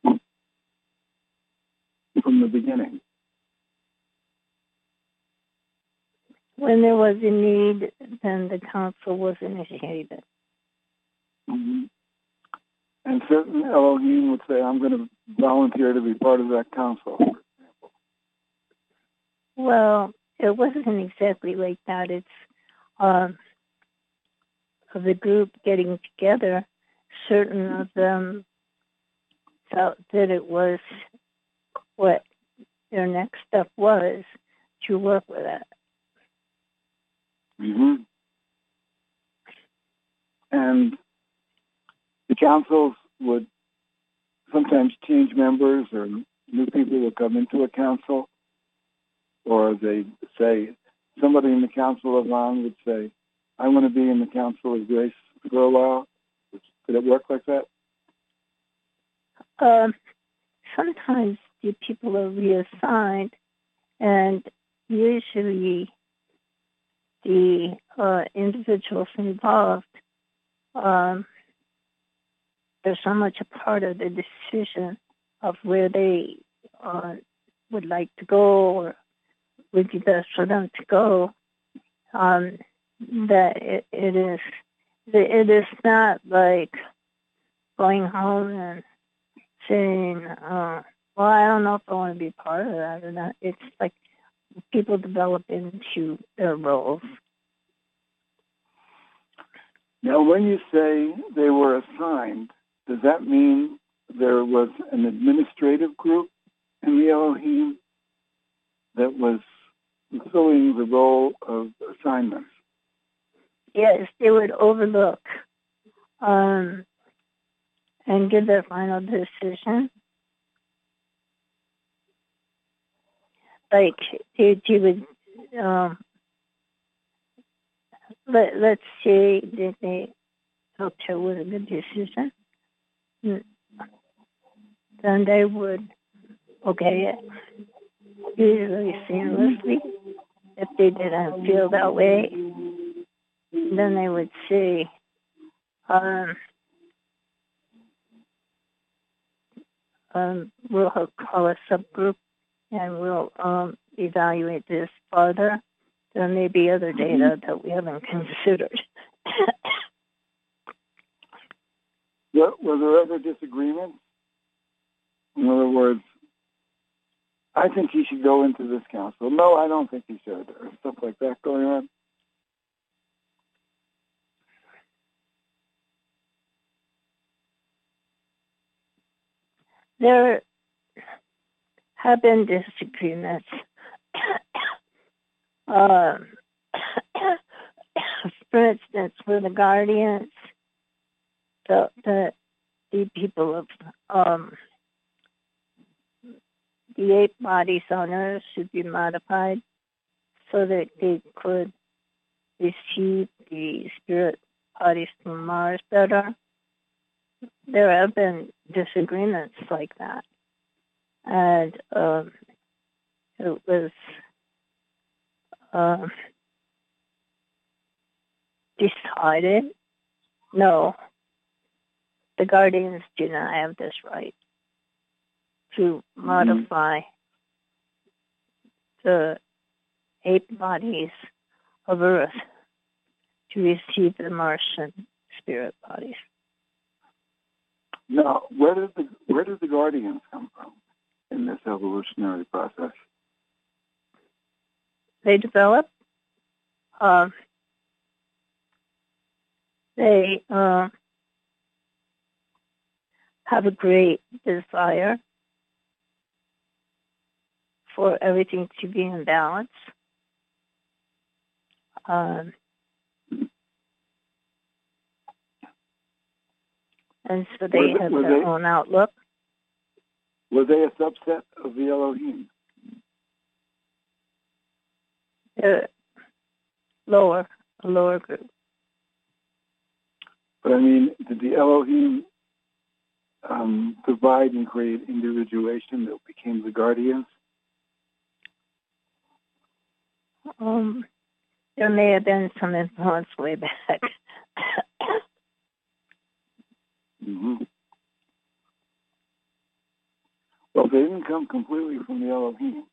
from the beginning? When there was a need, then the council was initiated. Mhm. And certain Elohim would say, "I'm going to volunteer to be part of that council." For example. Well, it wasn't exactly like that. It's of the group getting together. Certain of them felt that it was what their next step was to work with it. Hmm And the councils would sometimes change members, or new people would come into a council, or they say somebody in the council of on would say, "I want to be in the council of grace for a while." Could it work like that? Um, sometimes the people are reassigned, and usually the uh, individuals involved um, they're so much a part of the decision of where they uh, would like to go or would be best for them to go um, that it, it is it is not like going home and saying, uh, well, I don't know if I want to be part of that or not. It's like people develop into their roles. Now, when you say they were assigned, does that mean there was an administrative group in the Elohim that was fulfilling the role of assignments? Yes, they would overlook um, and give their final decision. Like they, they would, um, let let's say that they it was a good decision, mm, then they would okay it usually seamlessly. If they didn't feel that way, then they would say, um, um, we'll call a subgroup and we'll um, evaluate this further. There may be other data that we haven't considered. Were, were there ever disagreements? In other words, I think he should go into this council. No, I don't think he should, or stuff like that going on. there have been disagreements. um, for instance, with the guardians, the the, the people of um, the eight bodies on Earth should be modified so that they could receive the spirit bodies from Mars better there have been disagreements like that. And um, it was um, decided no, the guardians do not have this right to modify the eight bodies of Earth to receive the Martian spirit bodies. Now, where did the where did the guardians come from in this evolutionary process? They develop. Uh, they uh, have a great desire for everything to be in balance. Um, and so they have their they- own outlook. Were they a subset of the Elohim? They're lower, a lower group. But I mean, did the Elohim um, divide and create individuation that became the guardians? Um, there may have been some influence way back. hmm Well, they didn't come completely from the Elohim.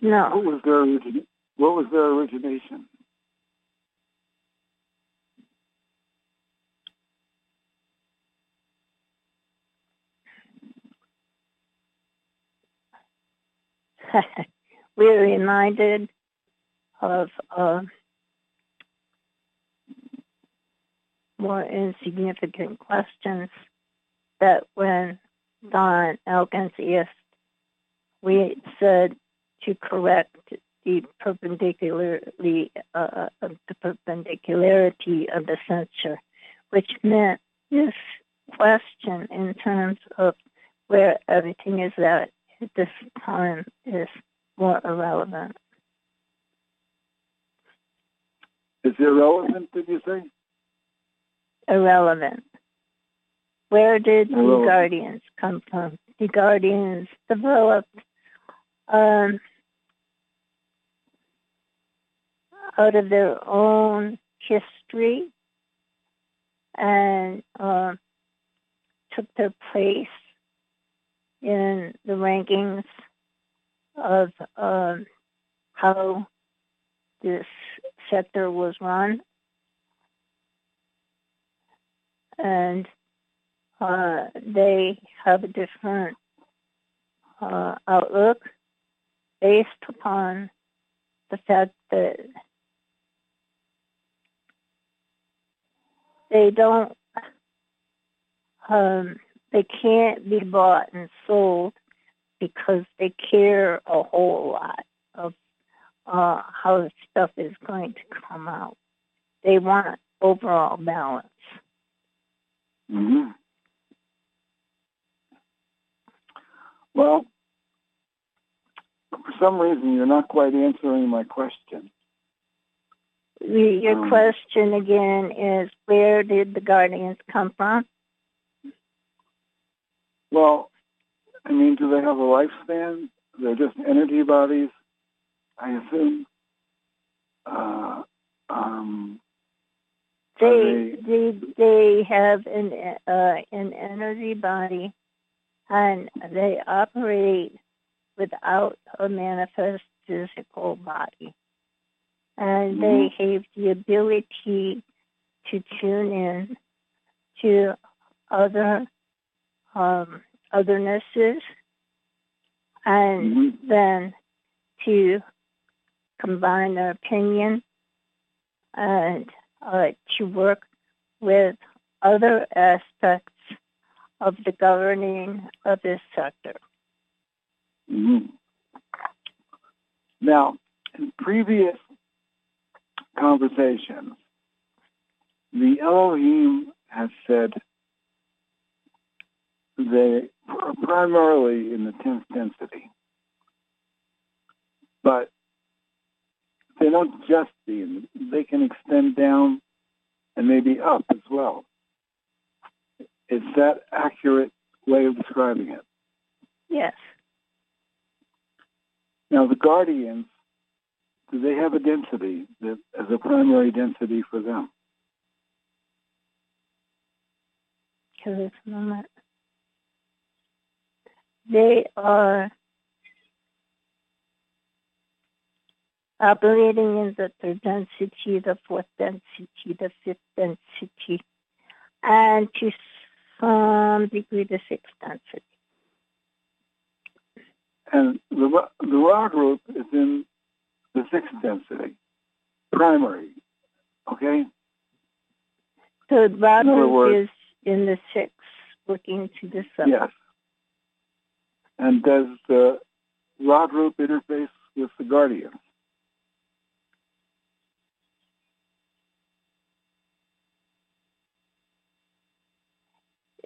What no, was their origin? What was their origination? we're reminded of uh, more insignificant questions that when Don Elkins asked, we said to correct the perpendicularly uh, the perpendicularity of the sensor, which meant this question in terms of where everything is at at this time is more irrelevant. Is it irrelevant? Did you say? Irrelevant. Where did the guardians come from? The guardians developed um, out of their own history and uh, took their place in the rankings of um, how this sector was run. And uh, they have a different uh, outlook based upon the fact that they don't um, they can't be bought and sold because they care a whole lot of uh, how stuff is going to come out. They want overall balance. hmm Well, for some reason, you're not quite answering my question. Your Um, question again is where did the guardians come from? Well, I mean, do they have a lifespan? They're just energy bodies, I assume. Uh, um, They Are they they have an uh, an energy body and they operate without a manifest physical body. And they have the ability to tune in to other um, othernesses and Mhm. then to combine their opinion and uh, to work with other aspects of the governing of this sector. hmm Now, in previous conversations, the Elohim has said they are primarily in the tenth density, but they don't just be. They can extend down and maybe up as well. Is that accurate way of describing it? Yes, Now, the Guardians, do they have a density that as a primary density for them? this moment. They are operating in the third density, the fourth density, the fifth density, and to Um, degree the sixth density. And the the Ra group is in the sixth density, primary. Okay. So other Robert words- is in the sixth, looking to the seventh. Yes. And does the Ra group interface with the Guardians?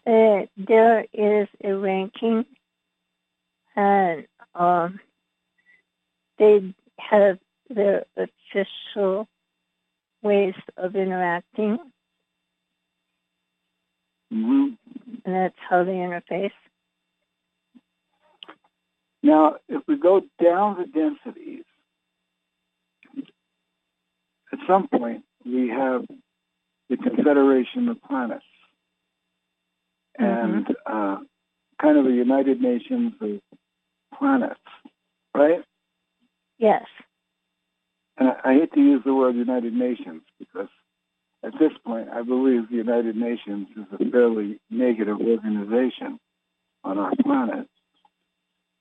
Uh, there is a ranking, and um, they have their official ways of interacting, hmm and that's how they interface. Now, if we go down the densities, at some point we have the Confederation of Planets and uh, kind of a United Nations of planets, right? Yes, And I, I hate to use the word United Nations because at this point I believe the United Nations is a fairly negative organization on our planet.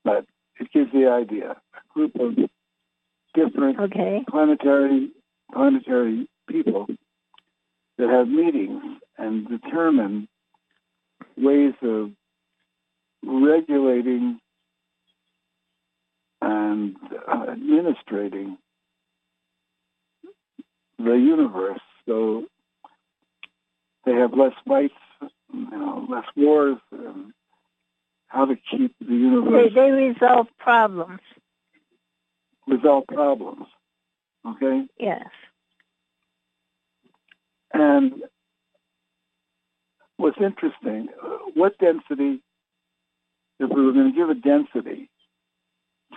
But it gives the idea. A group of different okay, planetary planetary people that have meetings and determine ways of regulating and uh, administrating the universe so they have less fights, you know, less wars, and how to keep the they, universe they resolve problems. resolve problems. Okay? Yes, And what's interesting, uh, what density, if we were going to give a density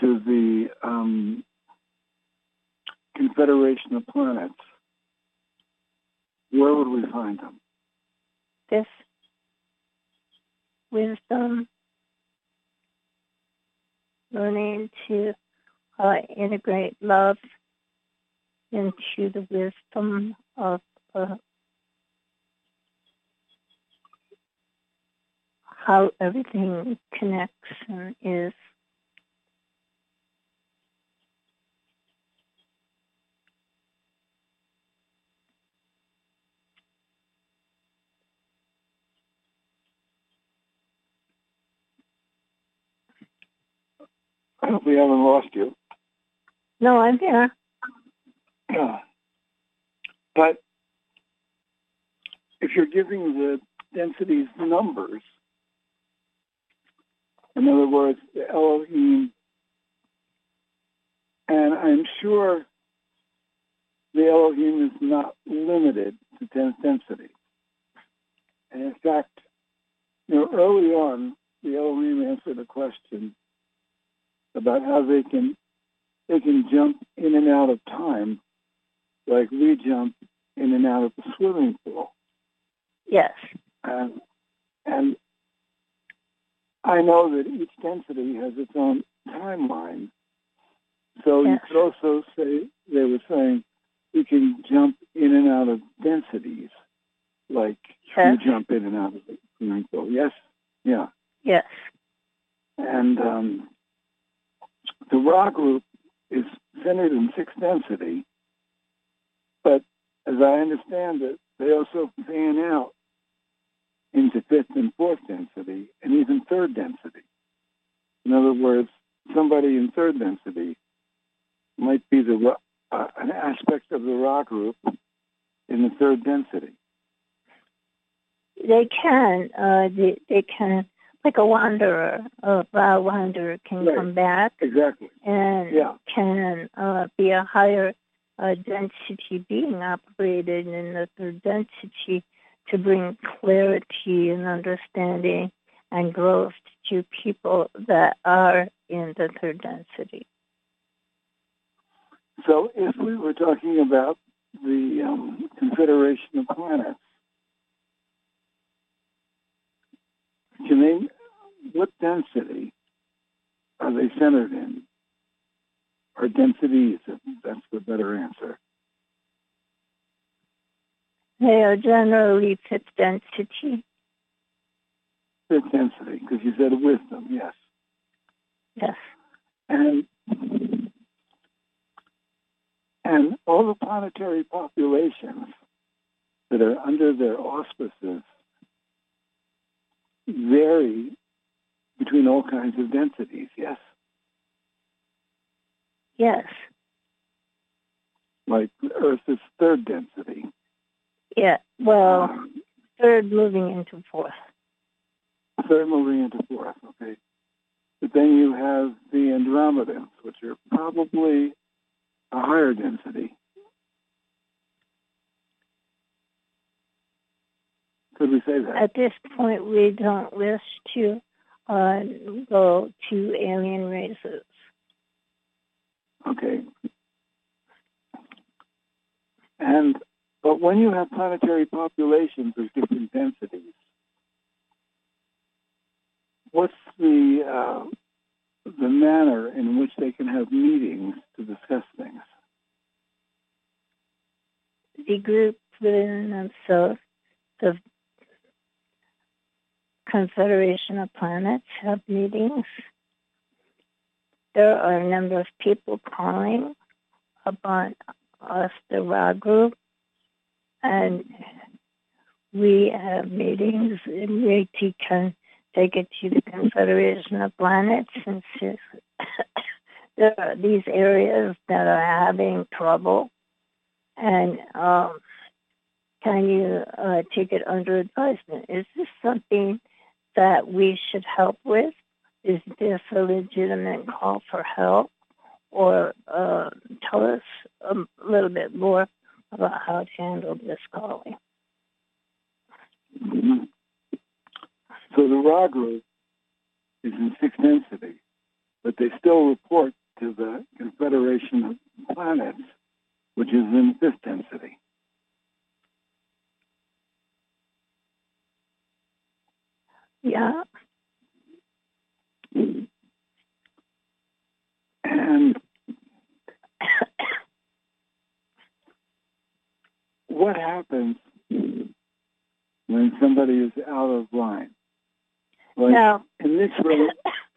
to the um, Confederation of Planets, where would we find them? this wisdom, learning to uh, integrate love into the wisdom of how everything connects and is. I hope we haven't lost you. No, I'm here. but if you're giving the densities numbers, in other words, the Elohim, and I'm sure the Elohim is not limited to 10th density. And in fact, you know, early on, the Elohim answered a question about how they can they can jump in and out of time like we jump in and out of the swimming pool. Yes. And, and I know that each density has its own timeline. So you could also say they were saying you can jump in and out of densities, like Yes. you jump in and out of the. Yes, yeah. Yes. And um, the Ra group is centered in sixth density, but as I understand it, they also fan out into fifth and fourth density, and even third density. In other words, somebody in third density might be the uh, an aspect of the Ra group in the third density. They can. Uh, they, they can, like a wanderer, a wild wanderer can Right. come back Exactly. and Yeah. can uh, be a higher uh, density being operated in the third density to bring clarity and understanding and growth to people that are in the third density. So if we were talking about the um, Confederation of Planets, can they, what density are they centered in? Or densities, if that's the better answer. They are generally fifth density. Fifth density, because you said wisdom, yes. Yes. And and all the planetary populations that are under their auspices vary between all kinds of densities, yes. Yes. Like Earth is third density. Yeah. Well, third moving into fourth. third moving into fourth, okay. But then you have the Andromedans, which are probably a higher density. Could we say that? At this point, we don't wish to uh, go to alien races. Okay. And but when you have planetary populations of different densities, what's the uh, the manner in which they can have meetings to discuss things? The group within themselves, the Confederation of Planets, have meetings. There are a number of people calling upon us, the RA group, and we have meetings and we can take it to the Confederation of Planets and there are these areas that are having trouble and um, can you uh, take it under advisement? Is this something that we should help with? Is this a legitimate call for help? Or uh, tell us a little bit more about how to handle this calling. Mhm. So the Ra is in sixth density, but they still report to the Confederation of Planets, which is in fifth density. Yeah, And what happens when somebody is out of line? Like now in this room,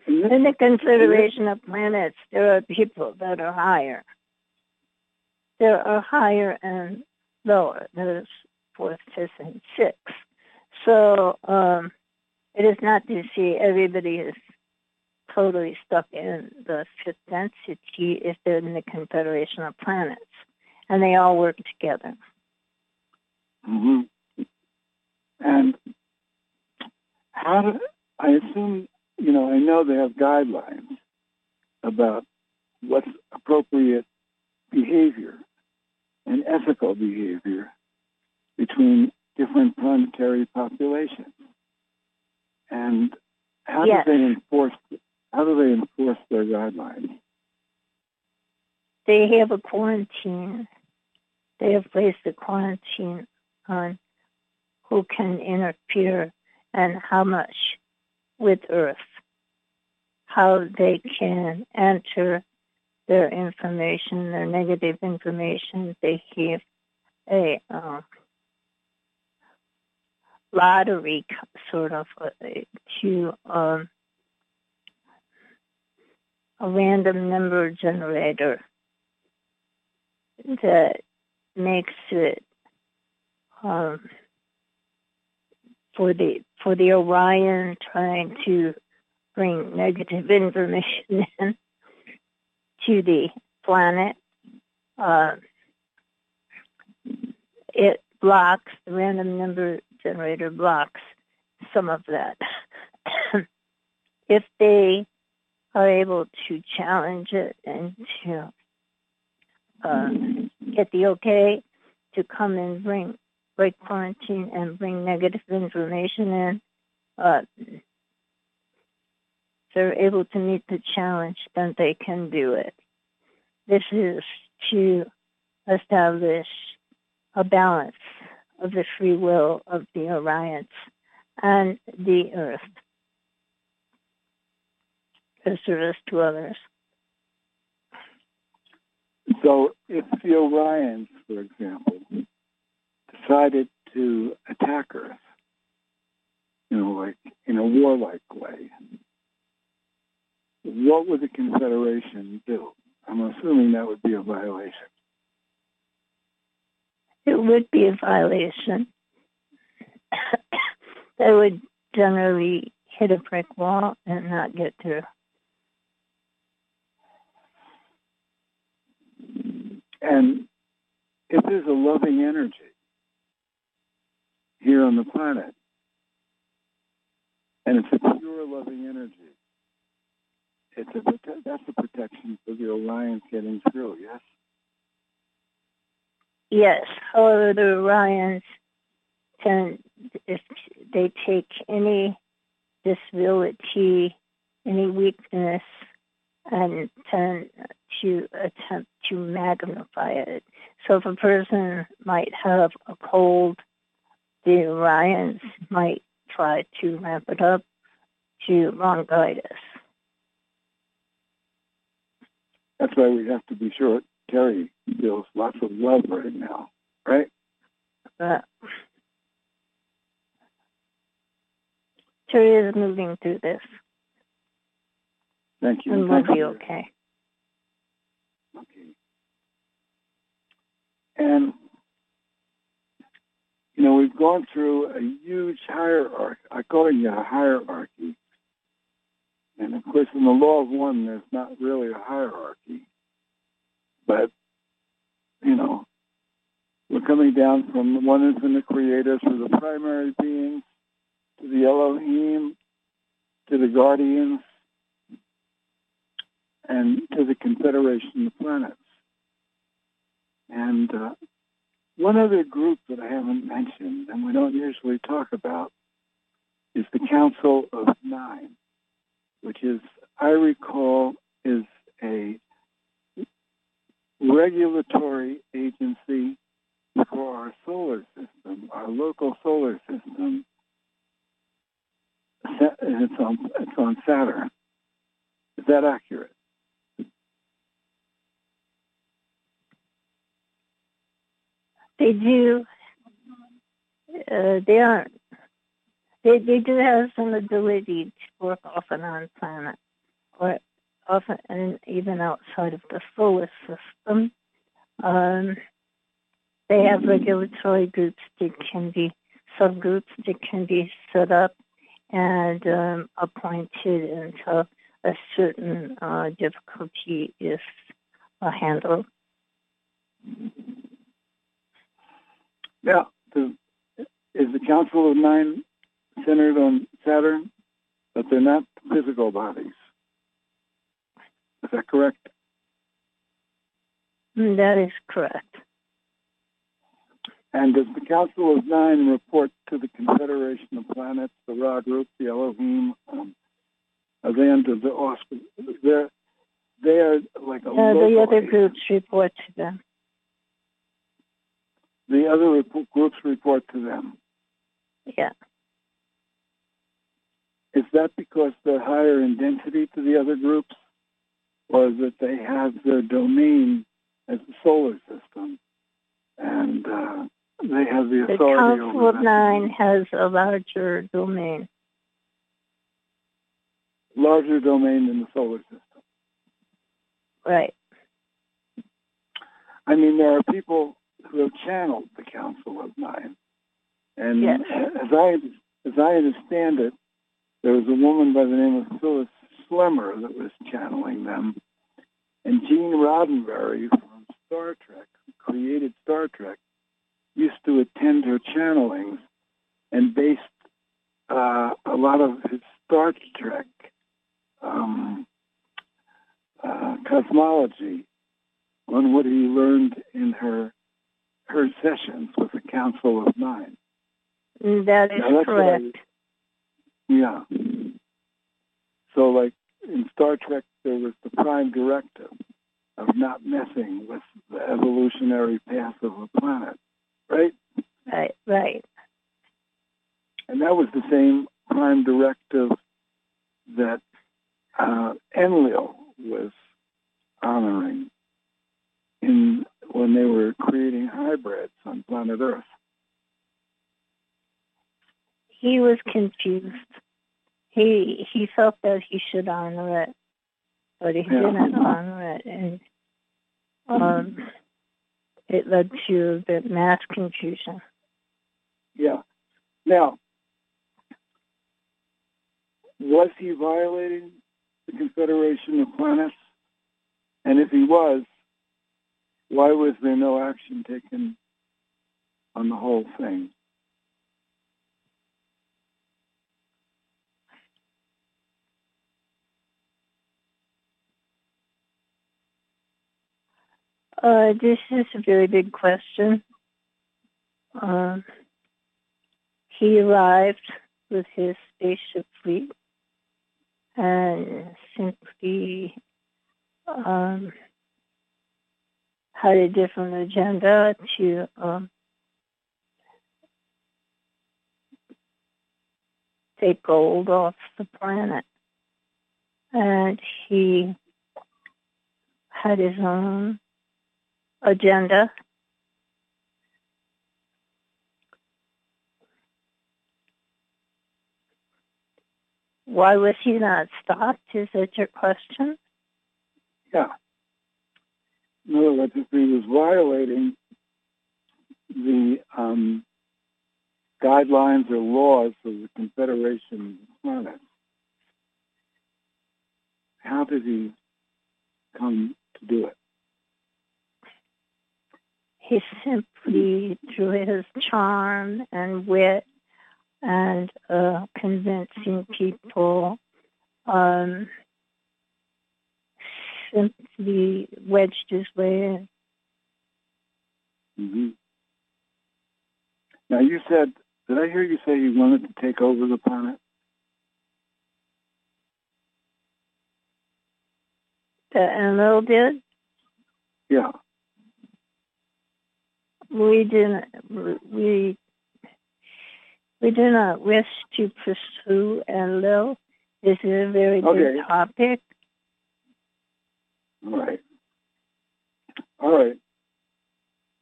in this, in the Confederation of Planets, there are people that are higher. There are higher and lower. There's fourth, fifth, and sixth. So um, it is not to see everybody is totally stuck in the fifth density if they're in the Confederation of Planets, and they all work together. Mhm. And how do I assume? You know, I know they have guidelines about what's appropriate behavior and ethical behavior between different planetary populations. And how Yes. do they enforce? How do they enforce their guidelines? They have a quarantine. They have placed a quarantine on who can interfere and how much with Earth. how they can enter their information, their negative information. They have a uh, lottery sort of uh, to um, a random number generator that makes it um, for the for the Orion trying to bring negative information in to the planet. Uh, it blocks the random number generator blocks some of that. if they are able to challenge it and to uh, get the okay to come and bring break quarantine and bring negative information in, uh, they're able to meet the challenge, then they can do it. This is to establish a balance of the free will of the Orions and the Earth as service to others. So if the Orions, for example, decided to attack Earth, you know, like in a warlike way, what would the Confederation do? I'm assuming that would be a violation. It would be a violation. they would generally hit a brick wall and not get through. And if there's a loving energy here on the planet, and it's a pure loving energy, it's a that's a protection for the Orions getting through. Yes. Yes, however, the Orions tend, if they take any disability, any weakness, and tend to attempt to magnify it. So if a person might have a cold, the Orions might try to ramp it up to bronchitis. That's why we have to be sure Terry feels lots of love right now, right? But Terry is moving through this Thank you. and we'll be okay. Okay. And you know, we've gone through a huge hierarchy. I call it a hierarchy. And of course, in the law of one, there's not really a hierarchy. But, you know, we're coming down from the one infinite creator through the primary beings to the Elohim, to the guardians, and to the Confederation of Planets. And uh, one other group that I haven't mentioned and we don't usually talk about is the Council of Nine, which is, I recall, is a regulatory agency for our solar system, our local solar system. It's on, it's on Saturn. Is that accurate? They do. Uh, they aren't. They they do have some ability to work off and on planet, or often and even outside of the solar system. Um, they have regulatory groups that can be subgroups that can be set up and um, appointed until a certain uh, difficulty is uh, handled. Now, the, is the Council of Nine centered on Saturn, but they're not physical bodies? Is that correct? That is correct. And does the Council of Nine report to the Confederation of Planets, the Ra group, the Elohim? Um, are they under the auspice? They're, they are like a Uh, the other agent. groups report to them. The other rep- groups report to them. Yeah. is that because they're higher in density to the other groups, or is it they have their domain as the solar system, and uh, they have the authority? The Council of that Nine has a larger domain. larger domain than the solar system. Right. I mean, there are people who have channeled the Council of Nine, and Yes. as I as I understand it, there was a woman by the name of Phyllis Schlemmer that was channeling them, and Gene Roddenberry from Star Trek, who created Star Trek, used to attend her channelings and based uh, a lot of his Star Trek um, uh, cosmology on what he learned in her her sessions with the Council of Nine. That is Now, what I- correct. Yeah. So, like in Star Trek, there was the prime directive of not messing with the evolutionary path of a planet, right? Right, right. And that was the same prime directive that uh, Enlil was honoring in when they were creating hybrids on planet Earth. He was confused. He he felt that he should honor it, but he Yeah. didn't honor it, and um, it led to a bit mass confusion. Yeah. Now, was he violating the Confederation of Planets? And if he was, why was there no action taken on the whole thing? Uh, this is a very big question. Um, he arrived with his spaceship fleet and simply um, had a different agenda to um, take gold off the planet. And he had his own agenda. Why was he not stopped? Is that your question? Yeah. In other words, if he was violating the um, guidelines or laws of the Confederation of Planets, how did he come to do it? He simply, through his charm and wit and uh, convincing people, um, simply wedged his way in. hmm Now, you said, did I hear you say you wanted to take over the planet? That Enlil did. Yeah. We didn't. We we do not wish to pursue Enlil. This is a very Okay. big topic. All right. All right.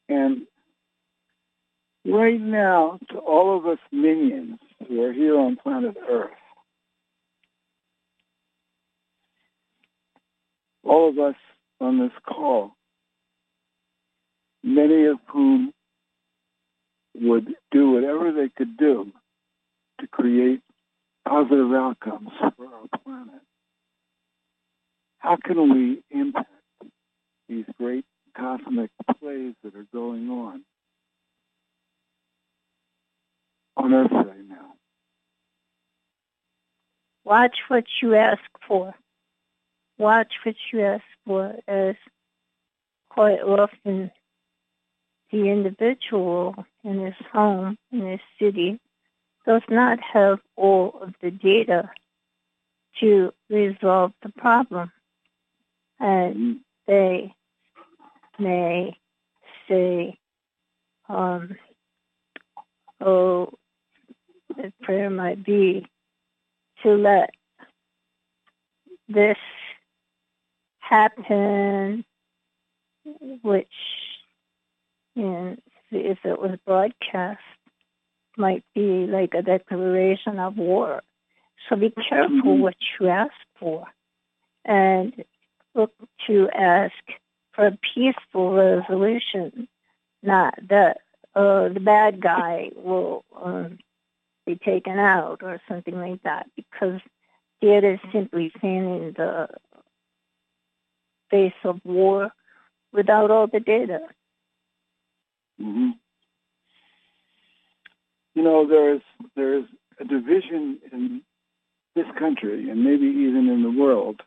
And right now, to all of us minions who are here on planet Earth, all of us on this call, many of whom would do whatever they could do to create positive outcomes for our planet. How can we impact these great cosmic plays that are going on on Earth right now? Watch what you ask for. Watch what you ask for, as quite often the individual in his home, in his city, does not have all of the data to resolve the problem. And they may say, um, oh, the prayer might be to let this happen, which, in, if it was broadcast, might be like a declaration of war. So be careful what you ask for and look to ask for a peaceful resolution, not that uh, the bad guy will um, be taken out or something like that, because it is simply fanning the face of war without all the data. hmm You know, there's there's a division in this country and maybe even in the world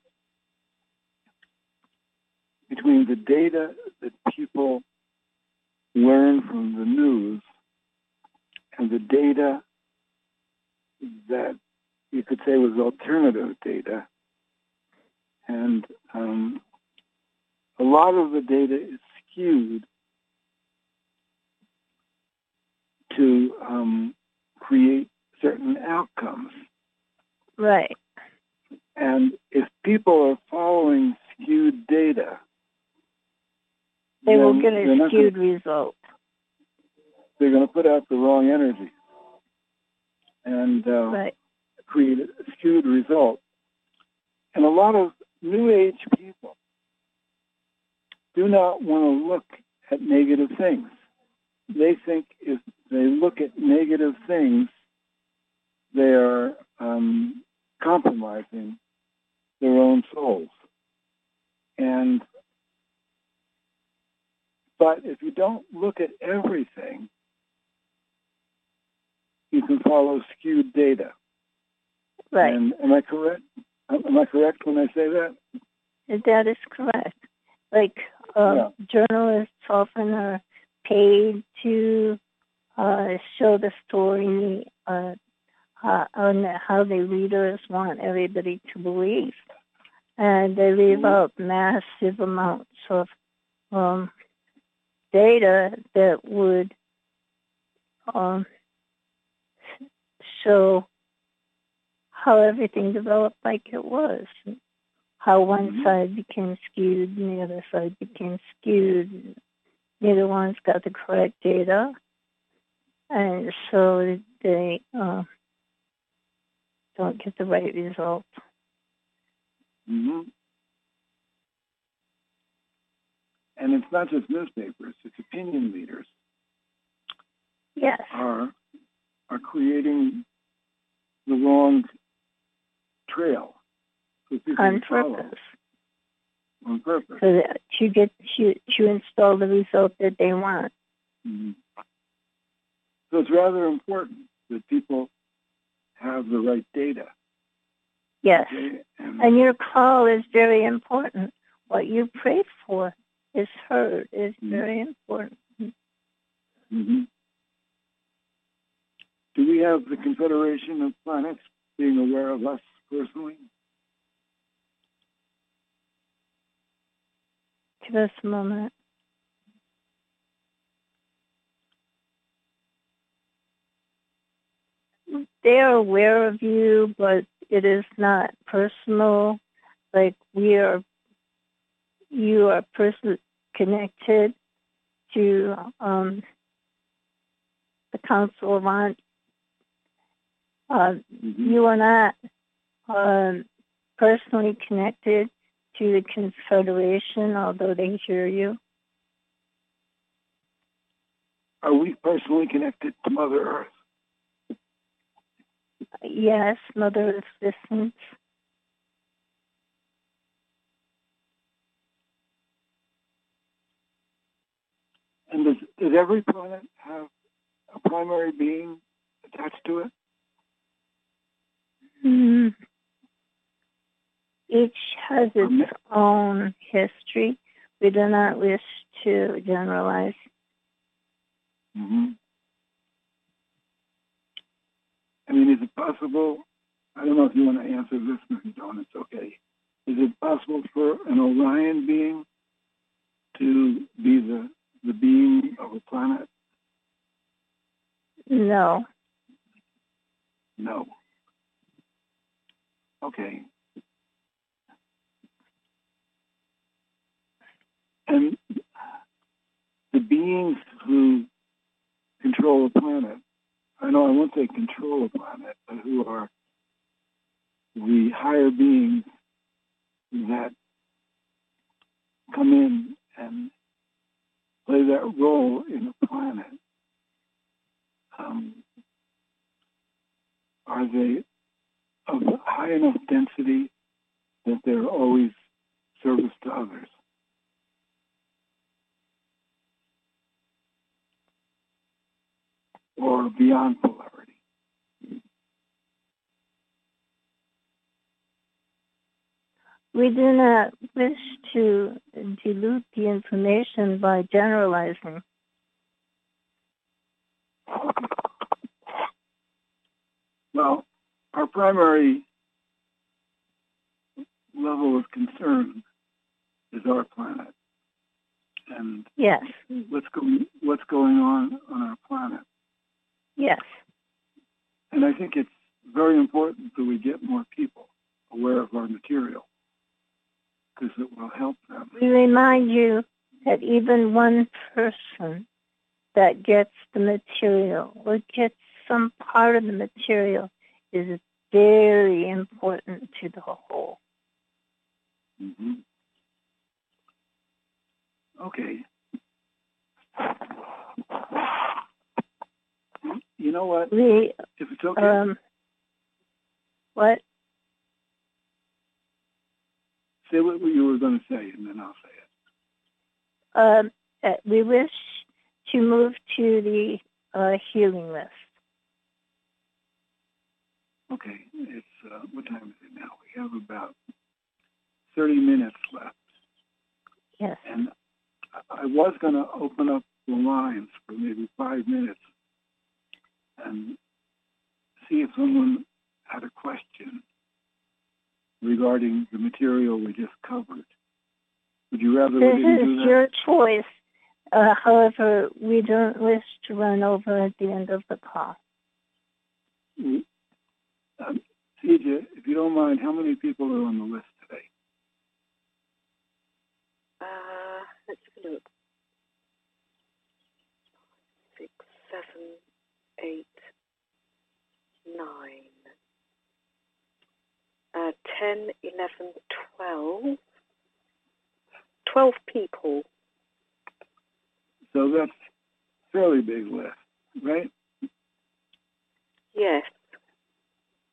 between the data that people learn from the news and the data that you could say was alternative data. And um, a lot of the data is skewed to um, create certain outcomes. Right. And if people are following skewed data, They will get a skewed gonna- result. they're going to put out the wrong energy and uh, Right. create a skewed result. And a lot of new age people do not want to look at negative things. They think if they look at negative things, they are um, compromising their own souls. And but if you don't look at everything, you can follow skewed data. Right. And am I correct? Am I correct when I say that? That is correct. Like uh, Yeah. journalists often are paid to uh, show the story uh, uh, on how the readers want everybody to believe, and they leave Mhm. out massive amounts of um, data that would um, show how everything developed like it was how one Mhm. side became skewed and the other side became skewed. Neither one's got the correct data, and so they uh, don't get the right result. hmm And it's not just newspapers; it's opinion leaders Yes, are are creating the wrong trail for people on to follow purpose, on purpose. so that you get to to install the result that they want. Mm-hmm. So it's rather important that people have the right data. Yes, okay? And, and your call is very important. What you prayed for is heard. is Mhm. very important. Mhm. Do we have the Confederation of Planets being aware of us personally? Give us a moment. They are aware of you, but it is not personal. Like we are, you are personally connected to um, the Council of On. Uh, you are not um, personally connected to the Confederation, although they hear you. Are we personally connected to Mother Earth? Yes, Mother Assistance. And does, does every planet have a primary being attached to it? Hmm. Each has its own history. We do not wish to generalize. hmm I mean, is it possible? I don't know if you want to answer this, if you don't, it's okay. Is it possible for an Orion being to be the the being of a planet? No, No. Okay. And the beings who control the planet, I know I won't say control the planet, but who are the higher beings that come in and play that role in the planet. Um, are they of high enough density that they're always service to others? Or beyond polarity? We do not wish to dilute the information by generalizing. Well, our primary level of concern is our planet and Yes, what's going what's going on on our planet. yes. And I think it's very important that we get more people aware of our material because it will help them. We remind you that even one person that gets the material or gets some part of the material is very important to the whole. hmm Okay. You know what? We, If it's okay, um, what? Say what you were going to say, and then I'll say it. Um, uh, we wish to move to the uh, healing list. Okay, it's uh, what time is it now? We have about thirty minutes left, Yes. and I- I was going to open up the lines for maybe five minutes and see if someone had a question regarding the material we just covered. Would you rather we This didn't do is your choice. Uh, however, we don't wish to run over at the end of the call. Mm, Um, CJ, if you don't mind, how many people are on the list today? Uh, let's have a look. Six, seven, eight, nine, uh, ten, eleven, twelve. Twelve 12 people. So that's a fairly big list, right? Yes.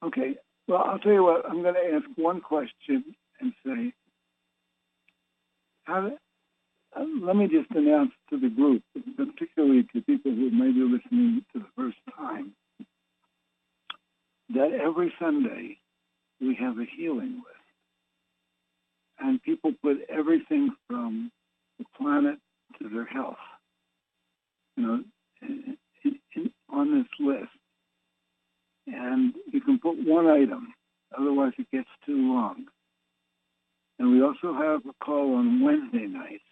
Okay. Well, I'll tell you what. I'm going to ask one question and say, how? Uh, let me just announce to the group, particularly to people who may be listening to the first time, that every Sunday we have a healing list, and people put everything from the planet to their health, you know, in, in, on this list and you can put one item, otherwise it gets too long. And we also have a call on Wednesday nights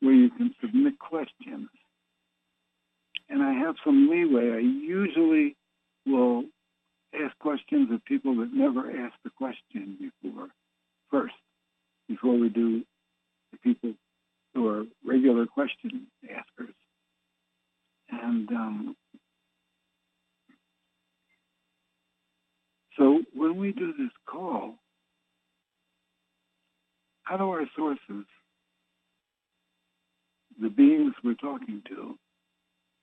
where you can submit questions. And I have some leeway. I usually will ask questions of people that never asked the question before, first, before we do the people who are regular question askers. And um, So when we do this call, how do our sources, the beings we're talking to,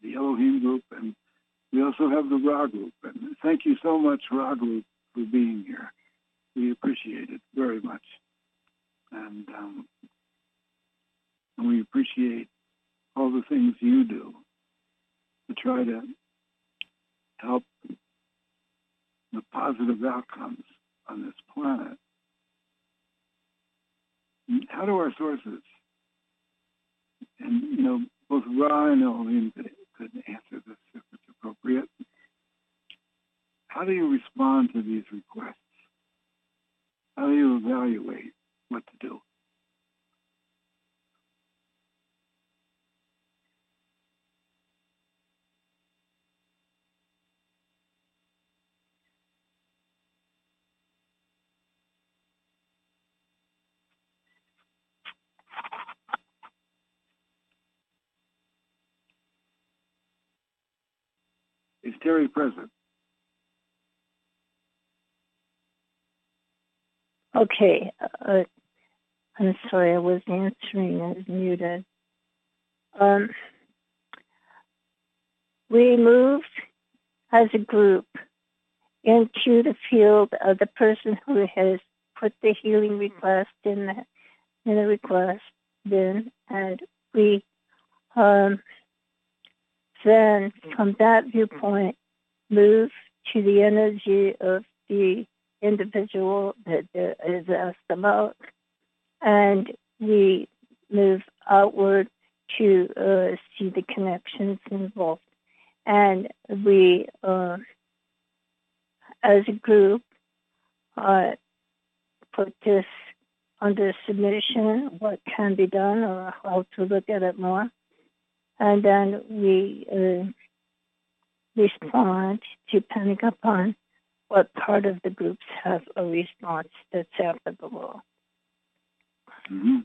the Elohim group, and we also have the Ra group. And thank you so much, Ra group, for being here. We appreciate it very much. And, um, we appreciate all the things you do to try to help the positive outcomes on this planet. How do our sources, and you know, both Ra and Elohim could, could answer this appropriate. How do you respond to these requests? How do you evaluate what to do? Is Terry present? Okay. Uh, I'm sorry, I was answering. I was muted. Um, we moved as a group into the field of the person who has put the healing request in the in the request bin, and we um, then, from that viewpoint, move to the energy of the individual that is asked about, and we move outward to uh, see the connections involved. And we, uh, as a group, uh, put this under submission, what can be done, or how to look at it more. And then we uh, respond depending upon what part of the groups have a response that's applicable. Mm-hmm.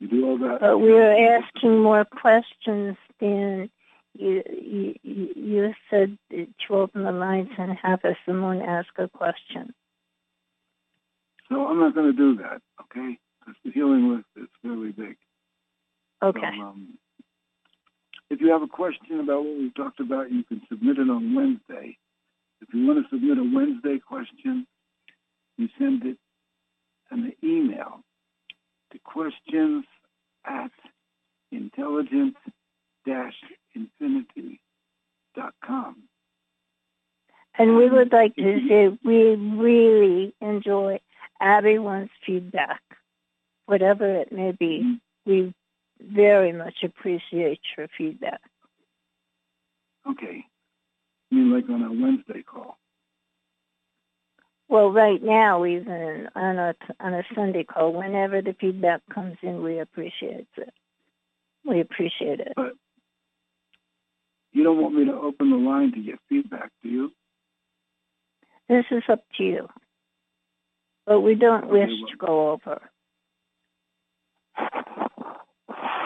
You do all that. But we are asking more questions than you, you, you said to open the lines and have someone ask a question. So I'm not going to do that, okay? Because the healing list is really. Okay. So, um, if you have a question about what we talked about, you can submit it on Wednesday. If you want to submit a Wednesday question, you send it an email to questions at intelligent infinity.com. And we would like to say we really enjoy everyone's feedback, whatever it may be. We very much appreciate your feedback. Okay. You mean like on a Wednesday call? Well, right now, even on a on a Sunday call, whenever the feedback comes in, we appreciate it. We appreciate it. But you don't want me to open the line to get feedback, do you? This is up to you. But we don't Okay, wish well- to go over.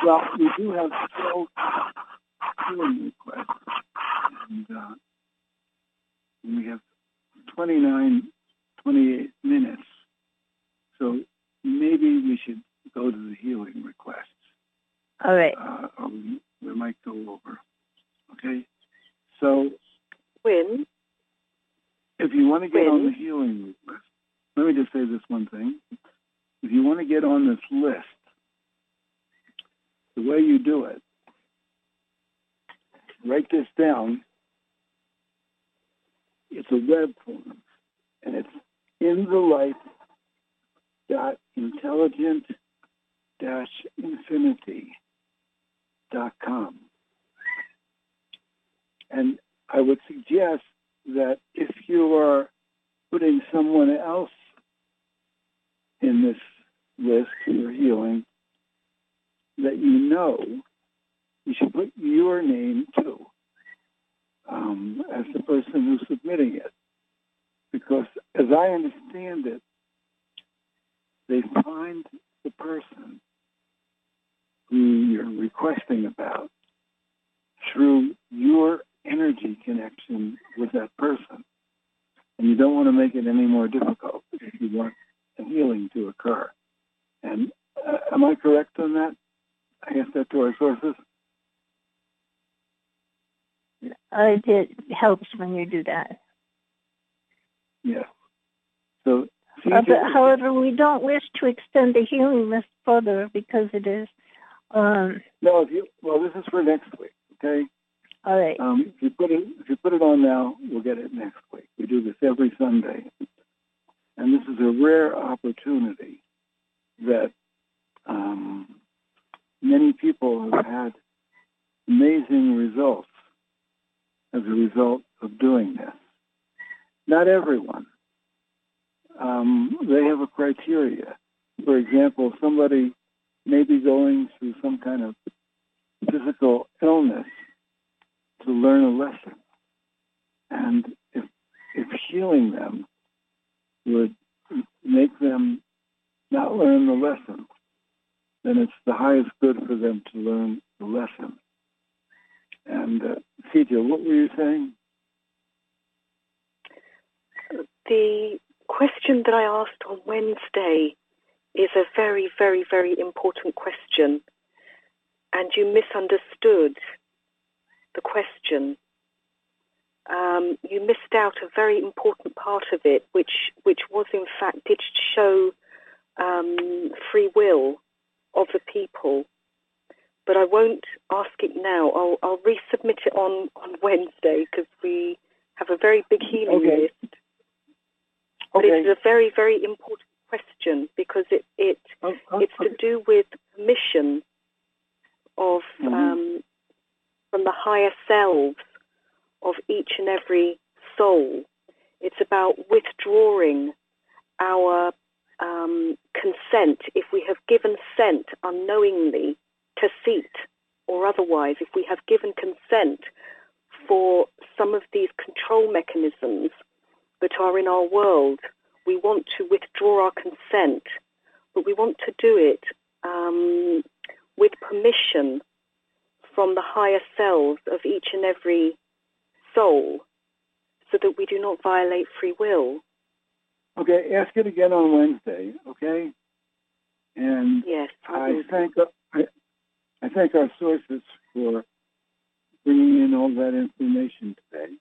Well, we do have 12 hearing requests, and uh, we have 29, 28 minutes. So maybe we should go to the healing requests, All right. uh, or we, we might go over. Okay? So Wynn. if you want to get on the healing list, let me just say this one thing. If you want to get on this list, the way you do it, write this down. It's a web form, and it's in the light dot intelligent dash infinity dot com. And I would suggest that if you are putting someone else in this list for your healing that you know, you should put your name too um, as the person who's submitting it. Because as I understand it, they find the person who you're requesting about through your energy connection with that person. And you don't want to make it any more difficult if you want a healing to occur. And uh, am I correct on that? That to our sources. Uh, it helps when you do that. Yes. So, Uh, but, however, we don't wish to extend the healing list further because it is. Um, no, if you well, this is for next week. Okay. all right. Um, if you put it if you put it on now, we'll get it next week. We do this every Sunday, and this is a rare opportunity that um, many people have had amazing results as a result of doing this. Not everyone. Um, they have a criteria. For example, somebody may be going through some kind of physical illness to learn a lesson. And if, if healing them would make them not learn the lesson, then it's the highest good for them to learn the lesson. And uh, what were you saying? The question that I asked on Wednesday is a very, very, very important question, and you misunderstood the question. Um, you missed out a very important part of it, which which was in fact did show um, free will of the people. But I won't ask it now. I'll, I'll resubmit it on, on Wednesday because we have a very big healing Okay. list. But Okay. it is a very, very important question because it, it Oh, oh, it's okay. to do with permission of Mhm. um, from the higher selves of each and every soul. It's about withdrawing our um, consent if we have given consent unknowingly to seat or otherwise, if we have given consent for some of these control mechanisms that are in our world, we want to withdraw our consent, but we want to do it um, with permission from the higher selves of each and every soul so that we do not violate free will. Okay, ask it again on Wednesday, okay? And Yes, I thank I, I thank our sources for bringing in all that information today,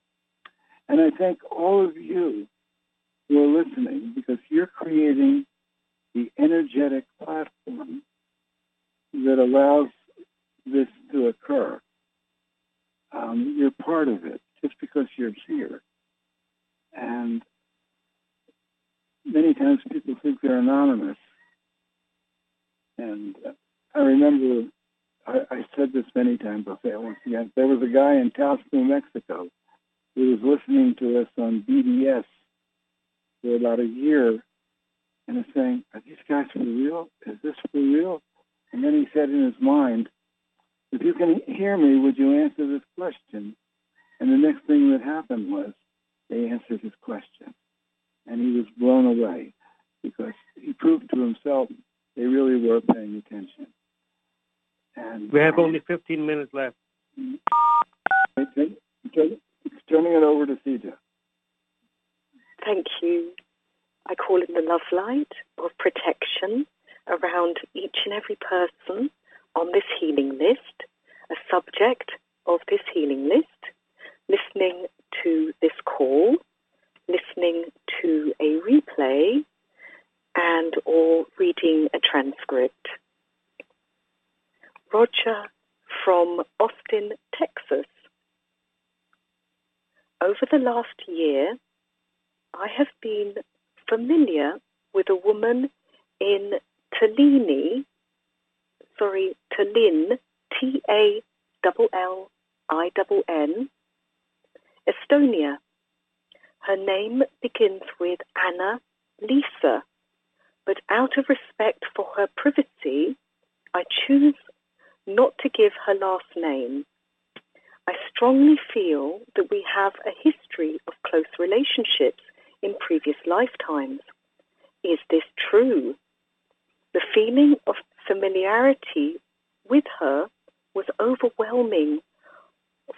and I thank all of you who are listening because you're creating the energetic platform that allows this to occur. Um, you're part of it just because you're here, and many times people think they're anonymous. And uh, I remember I, I said this many times. I'll say it once again. There was a guy in Taos, New Mexico, who was listening to us on BBS for about a year, and was saying, "Are these guys for real? Is this for real?" And then he said in his mind, "If you can hear me, would you answer this question?" And the next thing that happened was they answered his question and he was blown away because he proved to himself they really were paying attention. And We have only 15 minutes left. turning it over to CJ. Thank you. I call in the love light of protection around each and every person on this healing list, a subject of this healing list, listening to this call, listening to a replay, and or reading a transcript. Roger from Austin, Texas. Over the last year, I have been familiar with a woman in Tallinn, sorry, Tallinn, T-A-L-L-I-N, Estonia. Her name begins with Anna Lisa, but out of respect for her privacy, I choose not to give her last name. I strongly feel that we have a history of close relationships in previous lifetimes. Is this true? The feeling of familiarity with her was overwhelming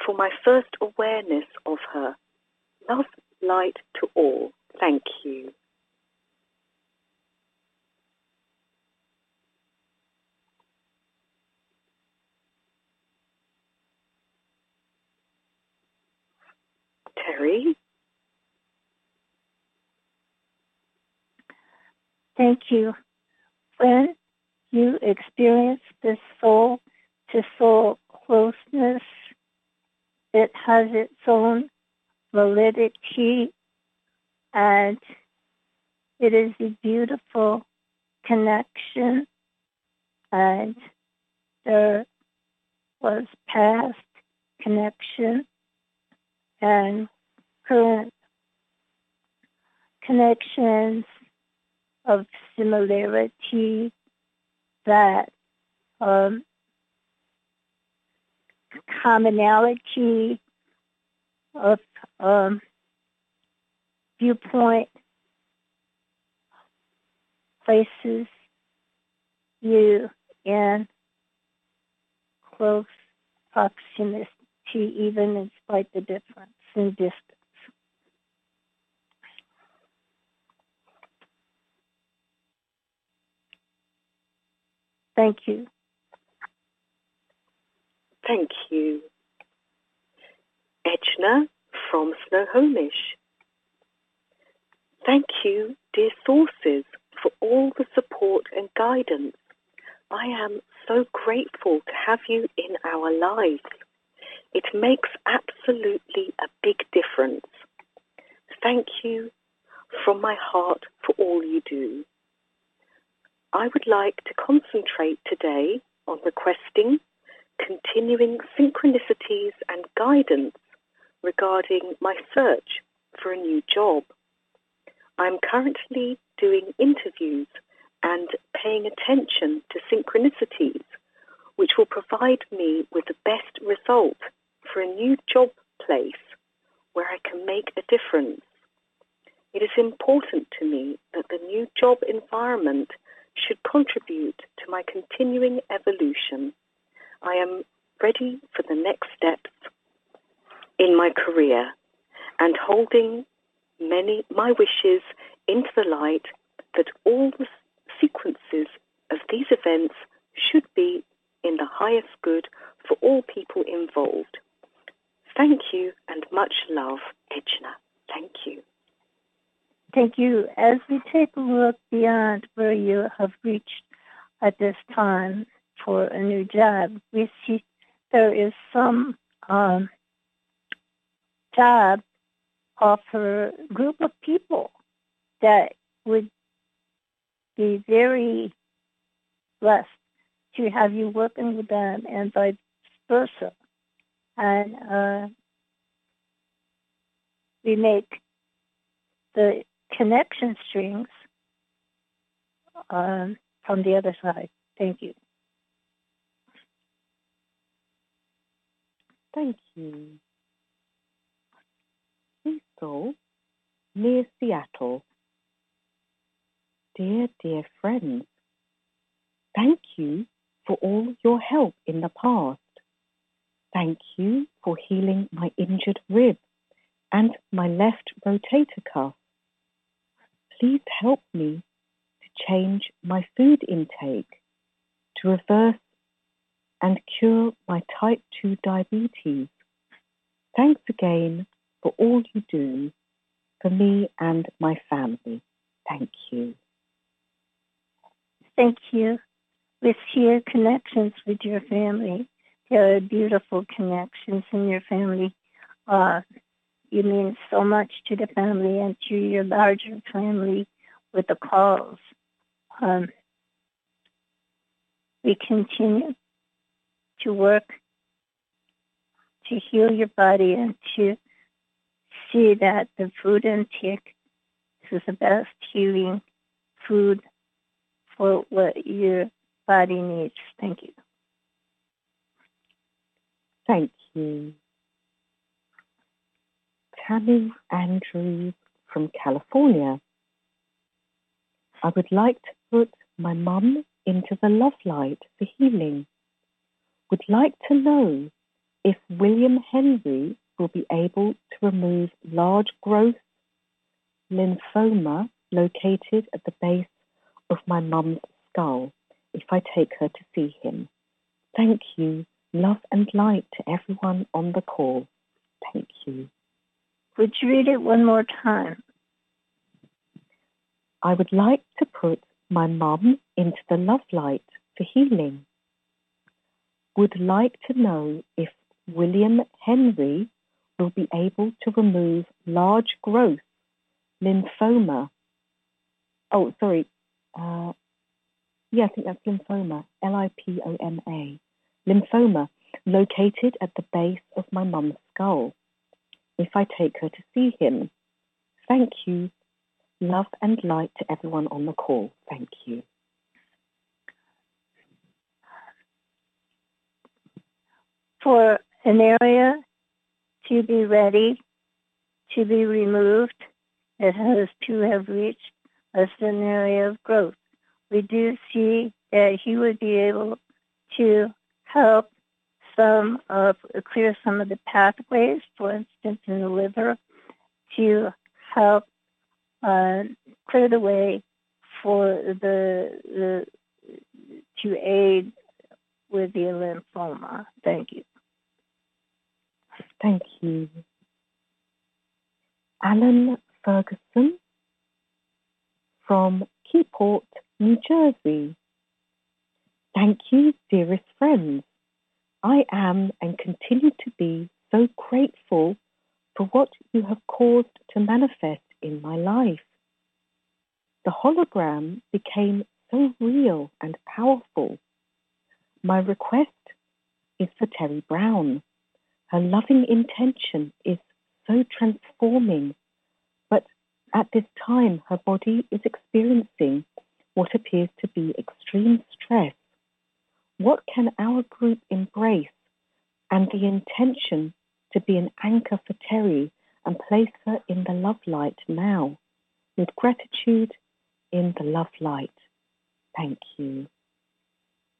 for my first awareness of her. Love light to all. Thank you. Terry? Thank you. When you experience this soul to soul closeness, it has its own validity and it is a beautiful connection. And there was past connection and current connections of similarity that um, commonality of um, viewpoint places you in close proximity even despite the difference in distance. Thank you. Thank you. Edna from Snohomish. Thank you, dear sources, for all the support and guidance. I am so grateful to have you in our lives. It makes absolutely a big difference. Thank you from my heart for all you do. I would like to concentrate today on requesting continuing synchronicities and guidance regarding my search for a new job. I'm currently doing interviews and paying attention to synchronicities, which will provide me with the best result for a new job place where I can make a difference. It is important to me that the new job environment should contribute to my continuing evolution. I am ready for the next steps in my career and holding many my wishes into the light that all the sequences of these events should be in the highest good for all people involved. Thank you and much love, Edna. Thank you. Thank you. As we take a look beyond where you have reached at this time for a new job, we see there is some um, job offer a group of people that would be very blessed to have you working with them and vice versa. And uh, we make the connection strings um, from the other side. Thank you. Thank you. Cecil, near Seattle. Dear, dear friends, thank you for all your help in the past. Thank you for healing my injured rib and my left rotator cuff. Please help me to change my food intake to reverse and cure my type 2 diabetes. Thanks again for all you do for me and my family. Thank you. Thank you. With your connections with your family, there are beautiful connections in your family. Uh, you mean so much to the family and to your larger family with the calls. Um, we continue to work to heal your body and to see that the food intake is the best healing food for what your body needs. Thank you. Thank you. Tammy Andrews from California. I would like to put my mum into the love light for healing. Would like to know if William Henry will be able to remove large growth lymphoma located at the base of my mum's skull if I take her to see him. Thank you. Love and light to everyone on the call. Thank you. Would you read it one more time? I would like to put my mum into the love light for healing. Would like to know if William Henry will be able to remove large growth lymphoma. Oh, sorry. Uh, yeah, I think that's lipoma. L I P O M A. Lipoma located at the base of my mum's skull. If I take her to see him. Thank you. Love and light to everyone on the call. Thank you. For an area to be ready to be removed. It has to have reached a certain area of growth. We do see that he would be able to help some uh, clear some of the pathways, for instance, in the liver, to help uh, clear the way for the, the to aid with the lymphoma. Thank you. Thank you. Alan Ferguson from Keyport, New Jersey. Thank you, dearest friends. I am and continue to be so grateful for what you have caused to manifest in my life. The hologram became so real and powerful. My request is for Terry Brown. Her loving intention is so transforming, but at this time her body is experiencing what appears to be extreme stress. What can our group embrace and the intention to be an anchor for Terry and place her in the love light now with gratitude in the love light. Thank you.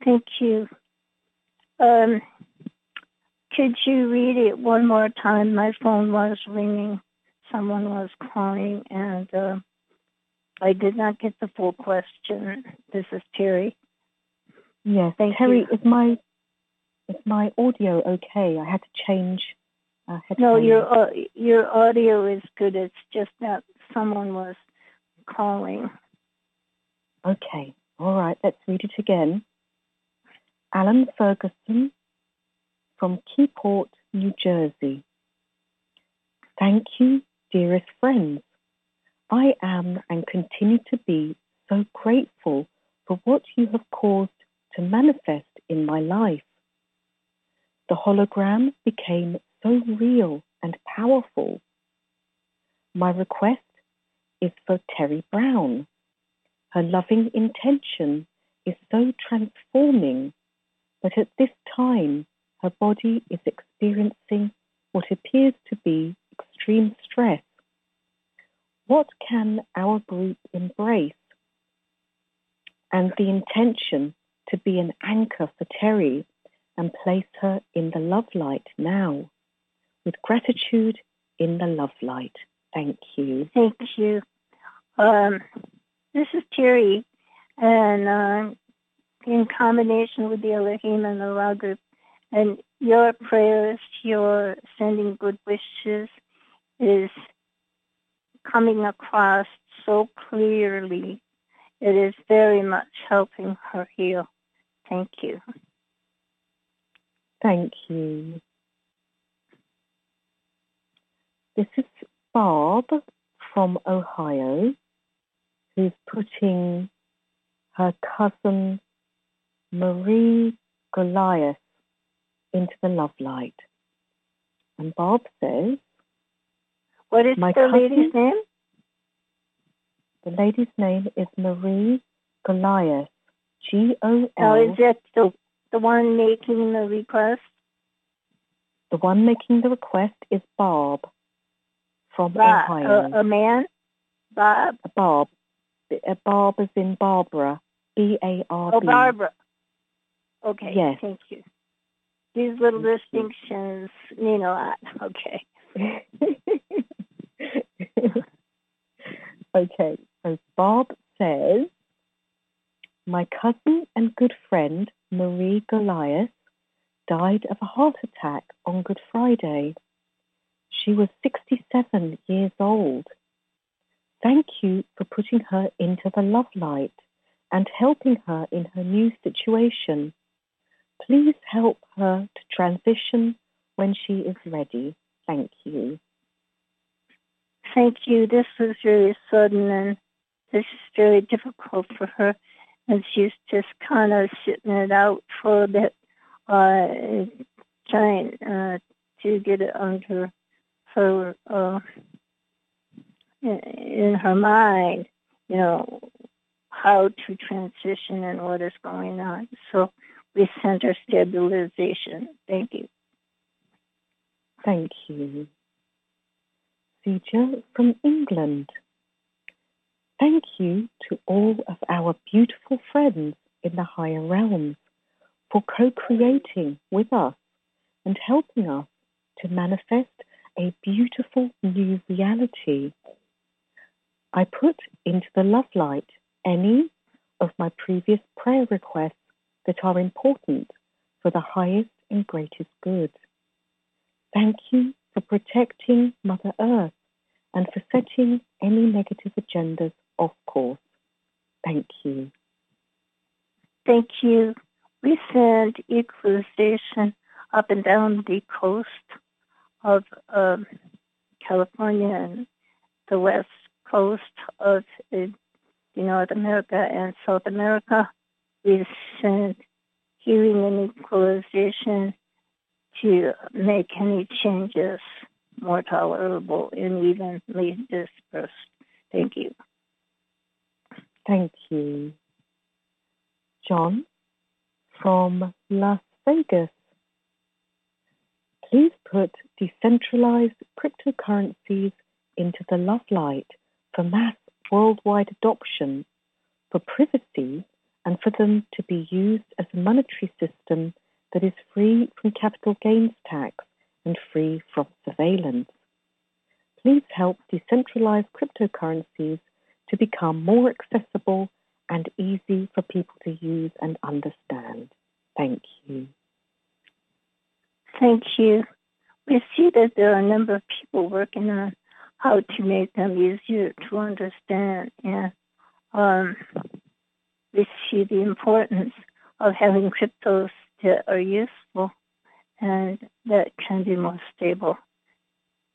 Thank you. Um, could you read it one more time? My phone was ringing. Someone was calling, and uh, I did not get the full question. This is Terry. Yes, Thank Terry, you. is my is my audio okay? I had to change. Uh, No, your uh, your audio is good. It's just that someone was calling. Okay, all right. Let's read it again. Alan Ferguson from Keyport, New Jersey. Thank you, dearest friends. I am and continue to be so grateful for what you have caused to manifest in my life. The hologram became so real and powerful. My request is for Terry Brown. Her loving intention is so transforming, but at this time her body is experiencing what appears to be extreme stress. What can our group embrace? And the intention to be an anchor for Terry and place her in the love light now. With gratitude in the love light. Thank you. Thank you. Um, this is Terry, and uh, in combination with the Elohim and the Ra group, and your prayers, your sending good wishes is coming across so clearly. It is very much helping her heal. Thank you. Thank you. This is Barb from Ohio who's putting her cousin Marie Goliath into the love light. And Bob says, What is the cousin- lady's name? the lady's name is Marie Goliath. G O Now, oh, is L. that the, the one making the request? The one making the request is Bob from Bob, Ohio. a, a man? Bob? Bob. Barb is in Barbara. B A R B. Oh, Barbara. Okay, Yes. thank you. These little mm-hmm. distinctions mean a lot. Okay. okay, so Bob says, My cousin and good friend Marie Goliath died of a heart attack on Good Friday. She was 67 years old. Thank you for putting her into the love light and helping her in her new situation. Please help her to transition when she is ready. Thank you. Thank you. This was very sudden and this is very difficult for her. And she's just kind of sitting it out for a bit, uh, trying uh, to get it under her, uh, in- in her mind, you know, how to transition and what is going on. So we center stabilization. Thank you. Thank you. Sija from England. Thank you to all of our beautiful friends in the higher realms for co creating with us and helping us to manifest a beautiful new reality. I put into the love light any of my previous prayer requests that are important for the highest and greatest good. Thank you for protecting Mother Earth and for setting any negative agendas off course. Thank you. Thank you. We send equalization up and down the coast of um, California and the west coast of uh, North America and South America. We send healing and equalization to make any changes more tolerable and evenly dispersed. Thank you. Thank you. John from Las Vegas. Please put decentralized cryptocurrencies into the love light for mass worldwide adoption, for privacy, and for them to be used as a monetary system that is free from capital gains tax and free from surveillance. Please help decentralize cryptocurrencies to become more accessible and easy for people to use and understand. Thank you. Thank you. We see that there are a number of people working on how to make them easier to understand, and um, we see the importance of having cryptos that are useful and that can be more stable.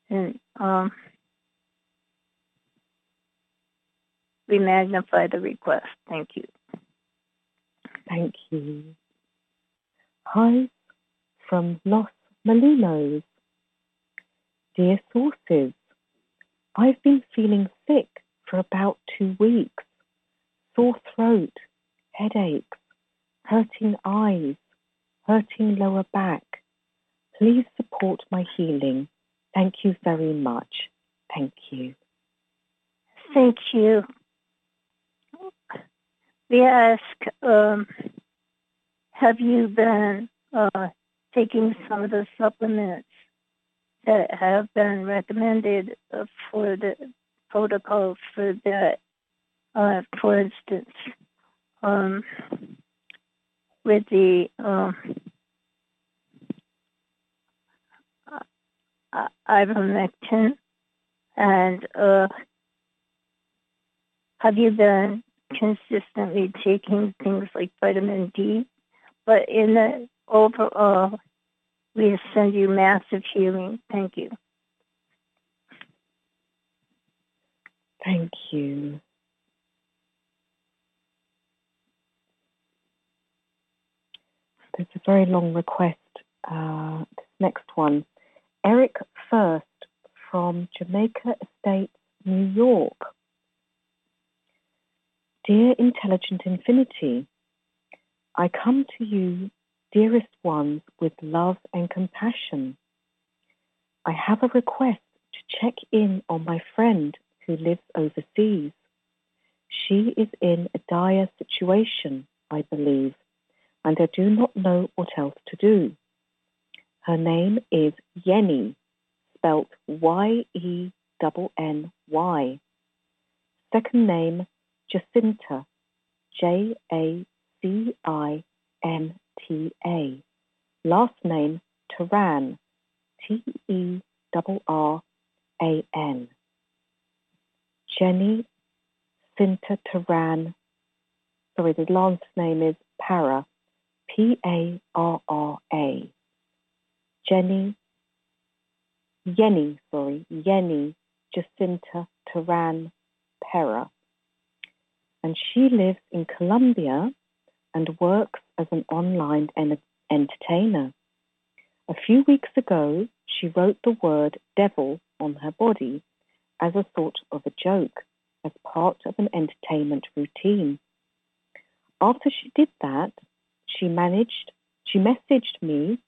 And um, we magnify the request. Thank you. Thank you. Hi from Los Molinos. Dear sources, I've been feeling sick for about two weeks. Sore throat, headaches, hurting eyes, hurting lower back. Please support my healing. Thank you very much. Thank you. Thank you. We ask, um, have you been uh, taking some of the supplements that have been recommended uh, for the protocol for that? Uh, for instance, um, with the um, uh, ivermectin, and uh, have you been consistently taking things like vitamin D? But in the overall, we send you massive healing. Thank you. Thank you. There's a very long request. Uh, this next one. Eric First from Jamaica Estates, New York. Dear Intelligent Infinity, I come to you, dearest ones, with love and compassion. I have a request to check in on my friend who lives overseas. She is in a dire situation, I believe, and I do not know what else to do. Her name is Yenny, spelt Y E N N Y. Second name Jacinta, J A C I M T A. Last name Teran, T E R R A N. Jenny Cinta Teran. Sorry, the last name is Parra, P A R R A. Jenny, Yenny, sorry, Yenny Jacinta Teran Parra and she lives in Colombia and works as an online en- entertainer. A few weeks ago, she wrote the word devil on her body as a sort of a joke, as part of an entertainment routine. After she did that, she managed, she messaged me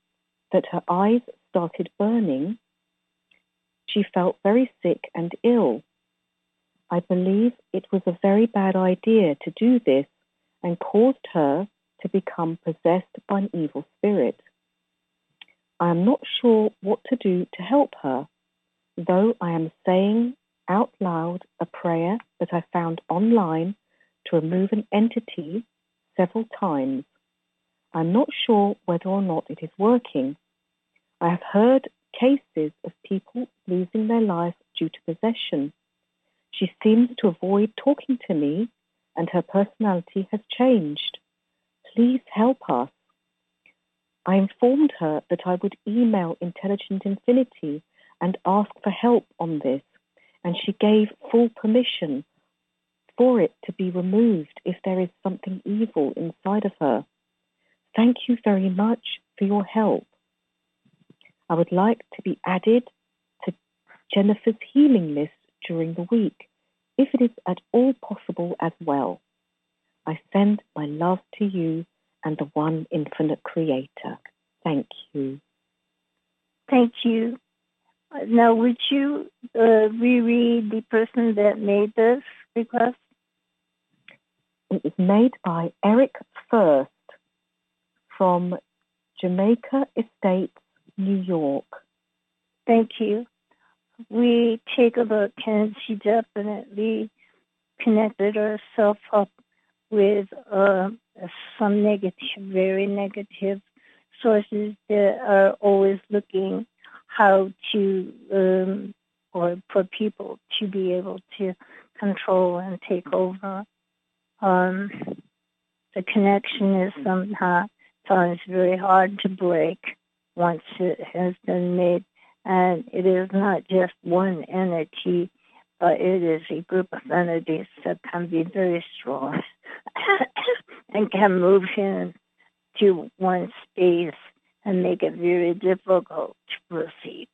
that her eyes started burning. She felt very sick and ill I believe it was a very bad idea to do this and caused her to become possessed by an evil spirit. I am not sure what to do to help her, though I am saying out loud a prayer that I found online to remove an entity several times. I'm not sure whether or not it is working. I have heard cases of people losing their life due to possession. She seems to avoid talking to me and her personality has changed. Please help us. I informed her that I would email Intelligent Infinity and ask for help on this, and she gave full permission for it to be removed if there is something evil inside of her. Thank you very much for your help. I would like to be added to Jennifer's healing list during the week, if it is at all possible as well. I send my love to you and the one infinite creator. Thank you. Thank you. Now, would you uh, reread the person that made this request? It was made by Eric First from Jamaica Estates, New York. Thank you. We take a look, and she definitely connected herself up with uh, some negative, very negative sources that are always looking how to, um, or for people to be able to control and take over. Um, the connection is somehow times very hard to break once it has been made. And it is not just one entity, but it is a group of entities that can be very strong and can move in to one space and make it very difficult to proceed.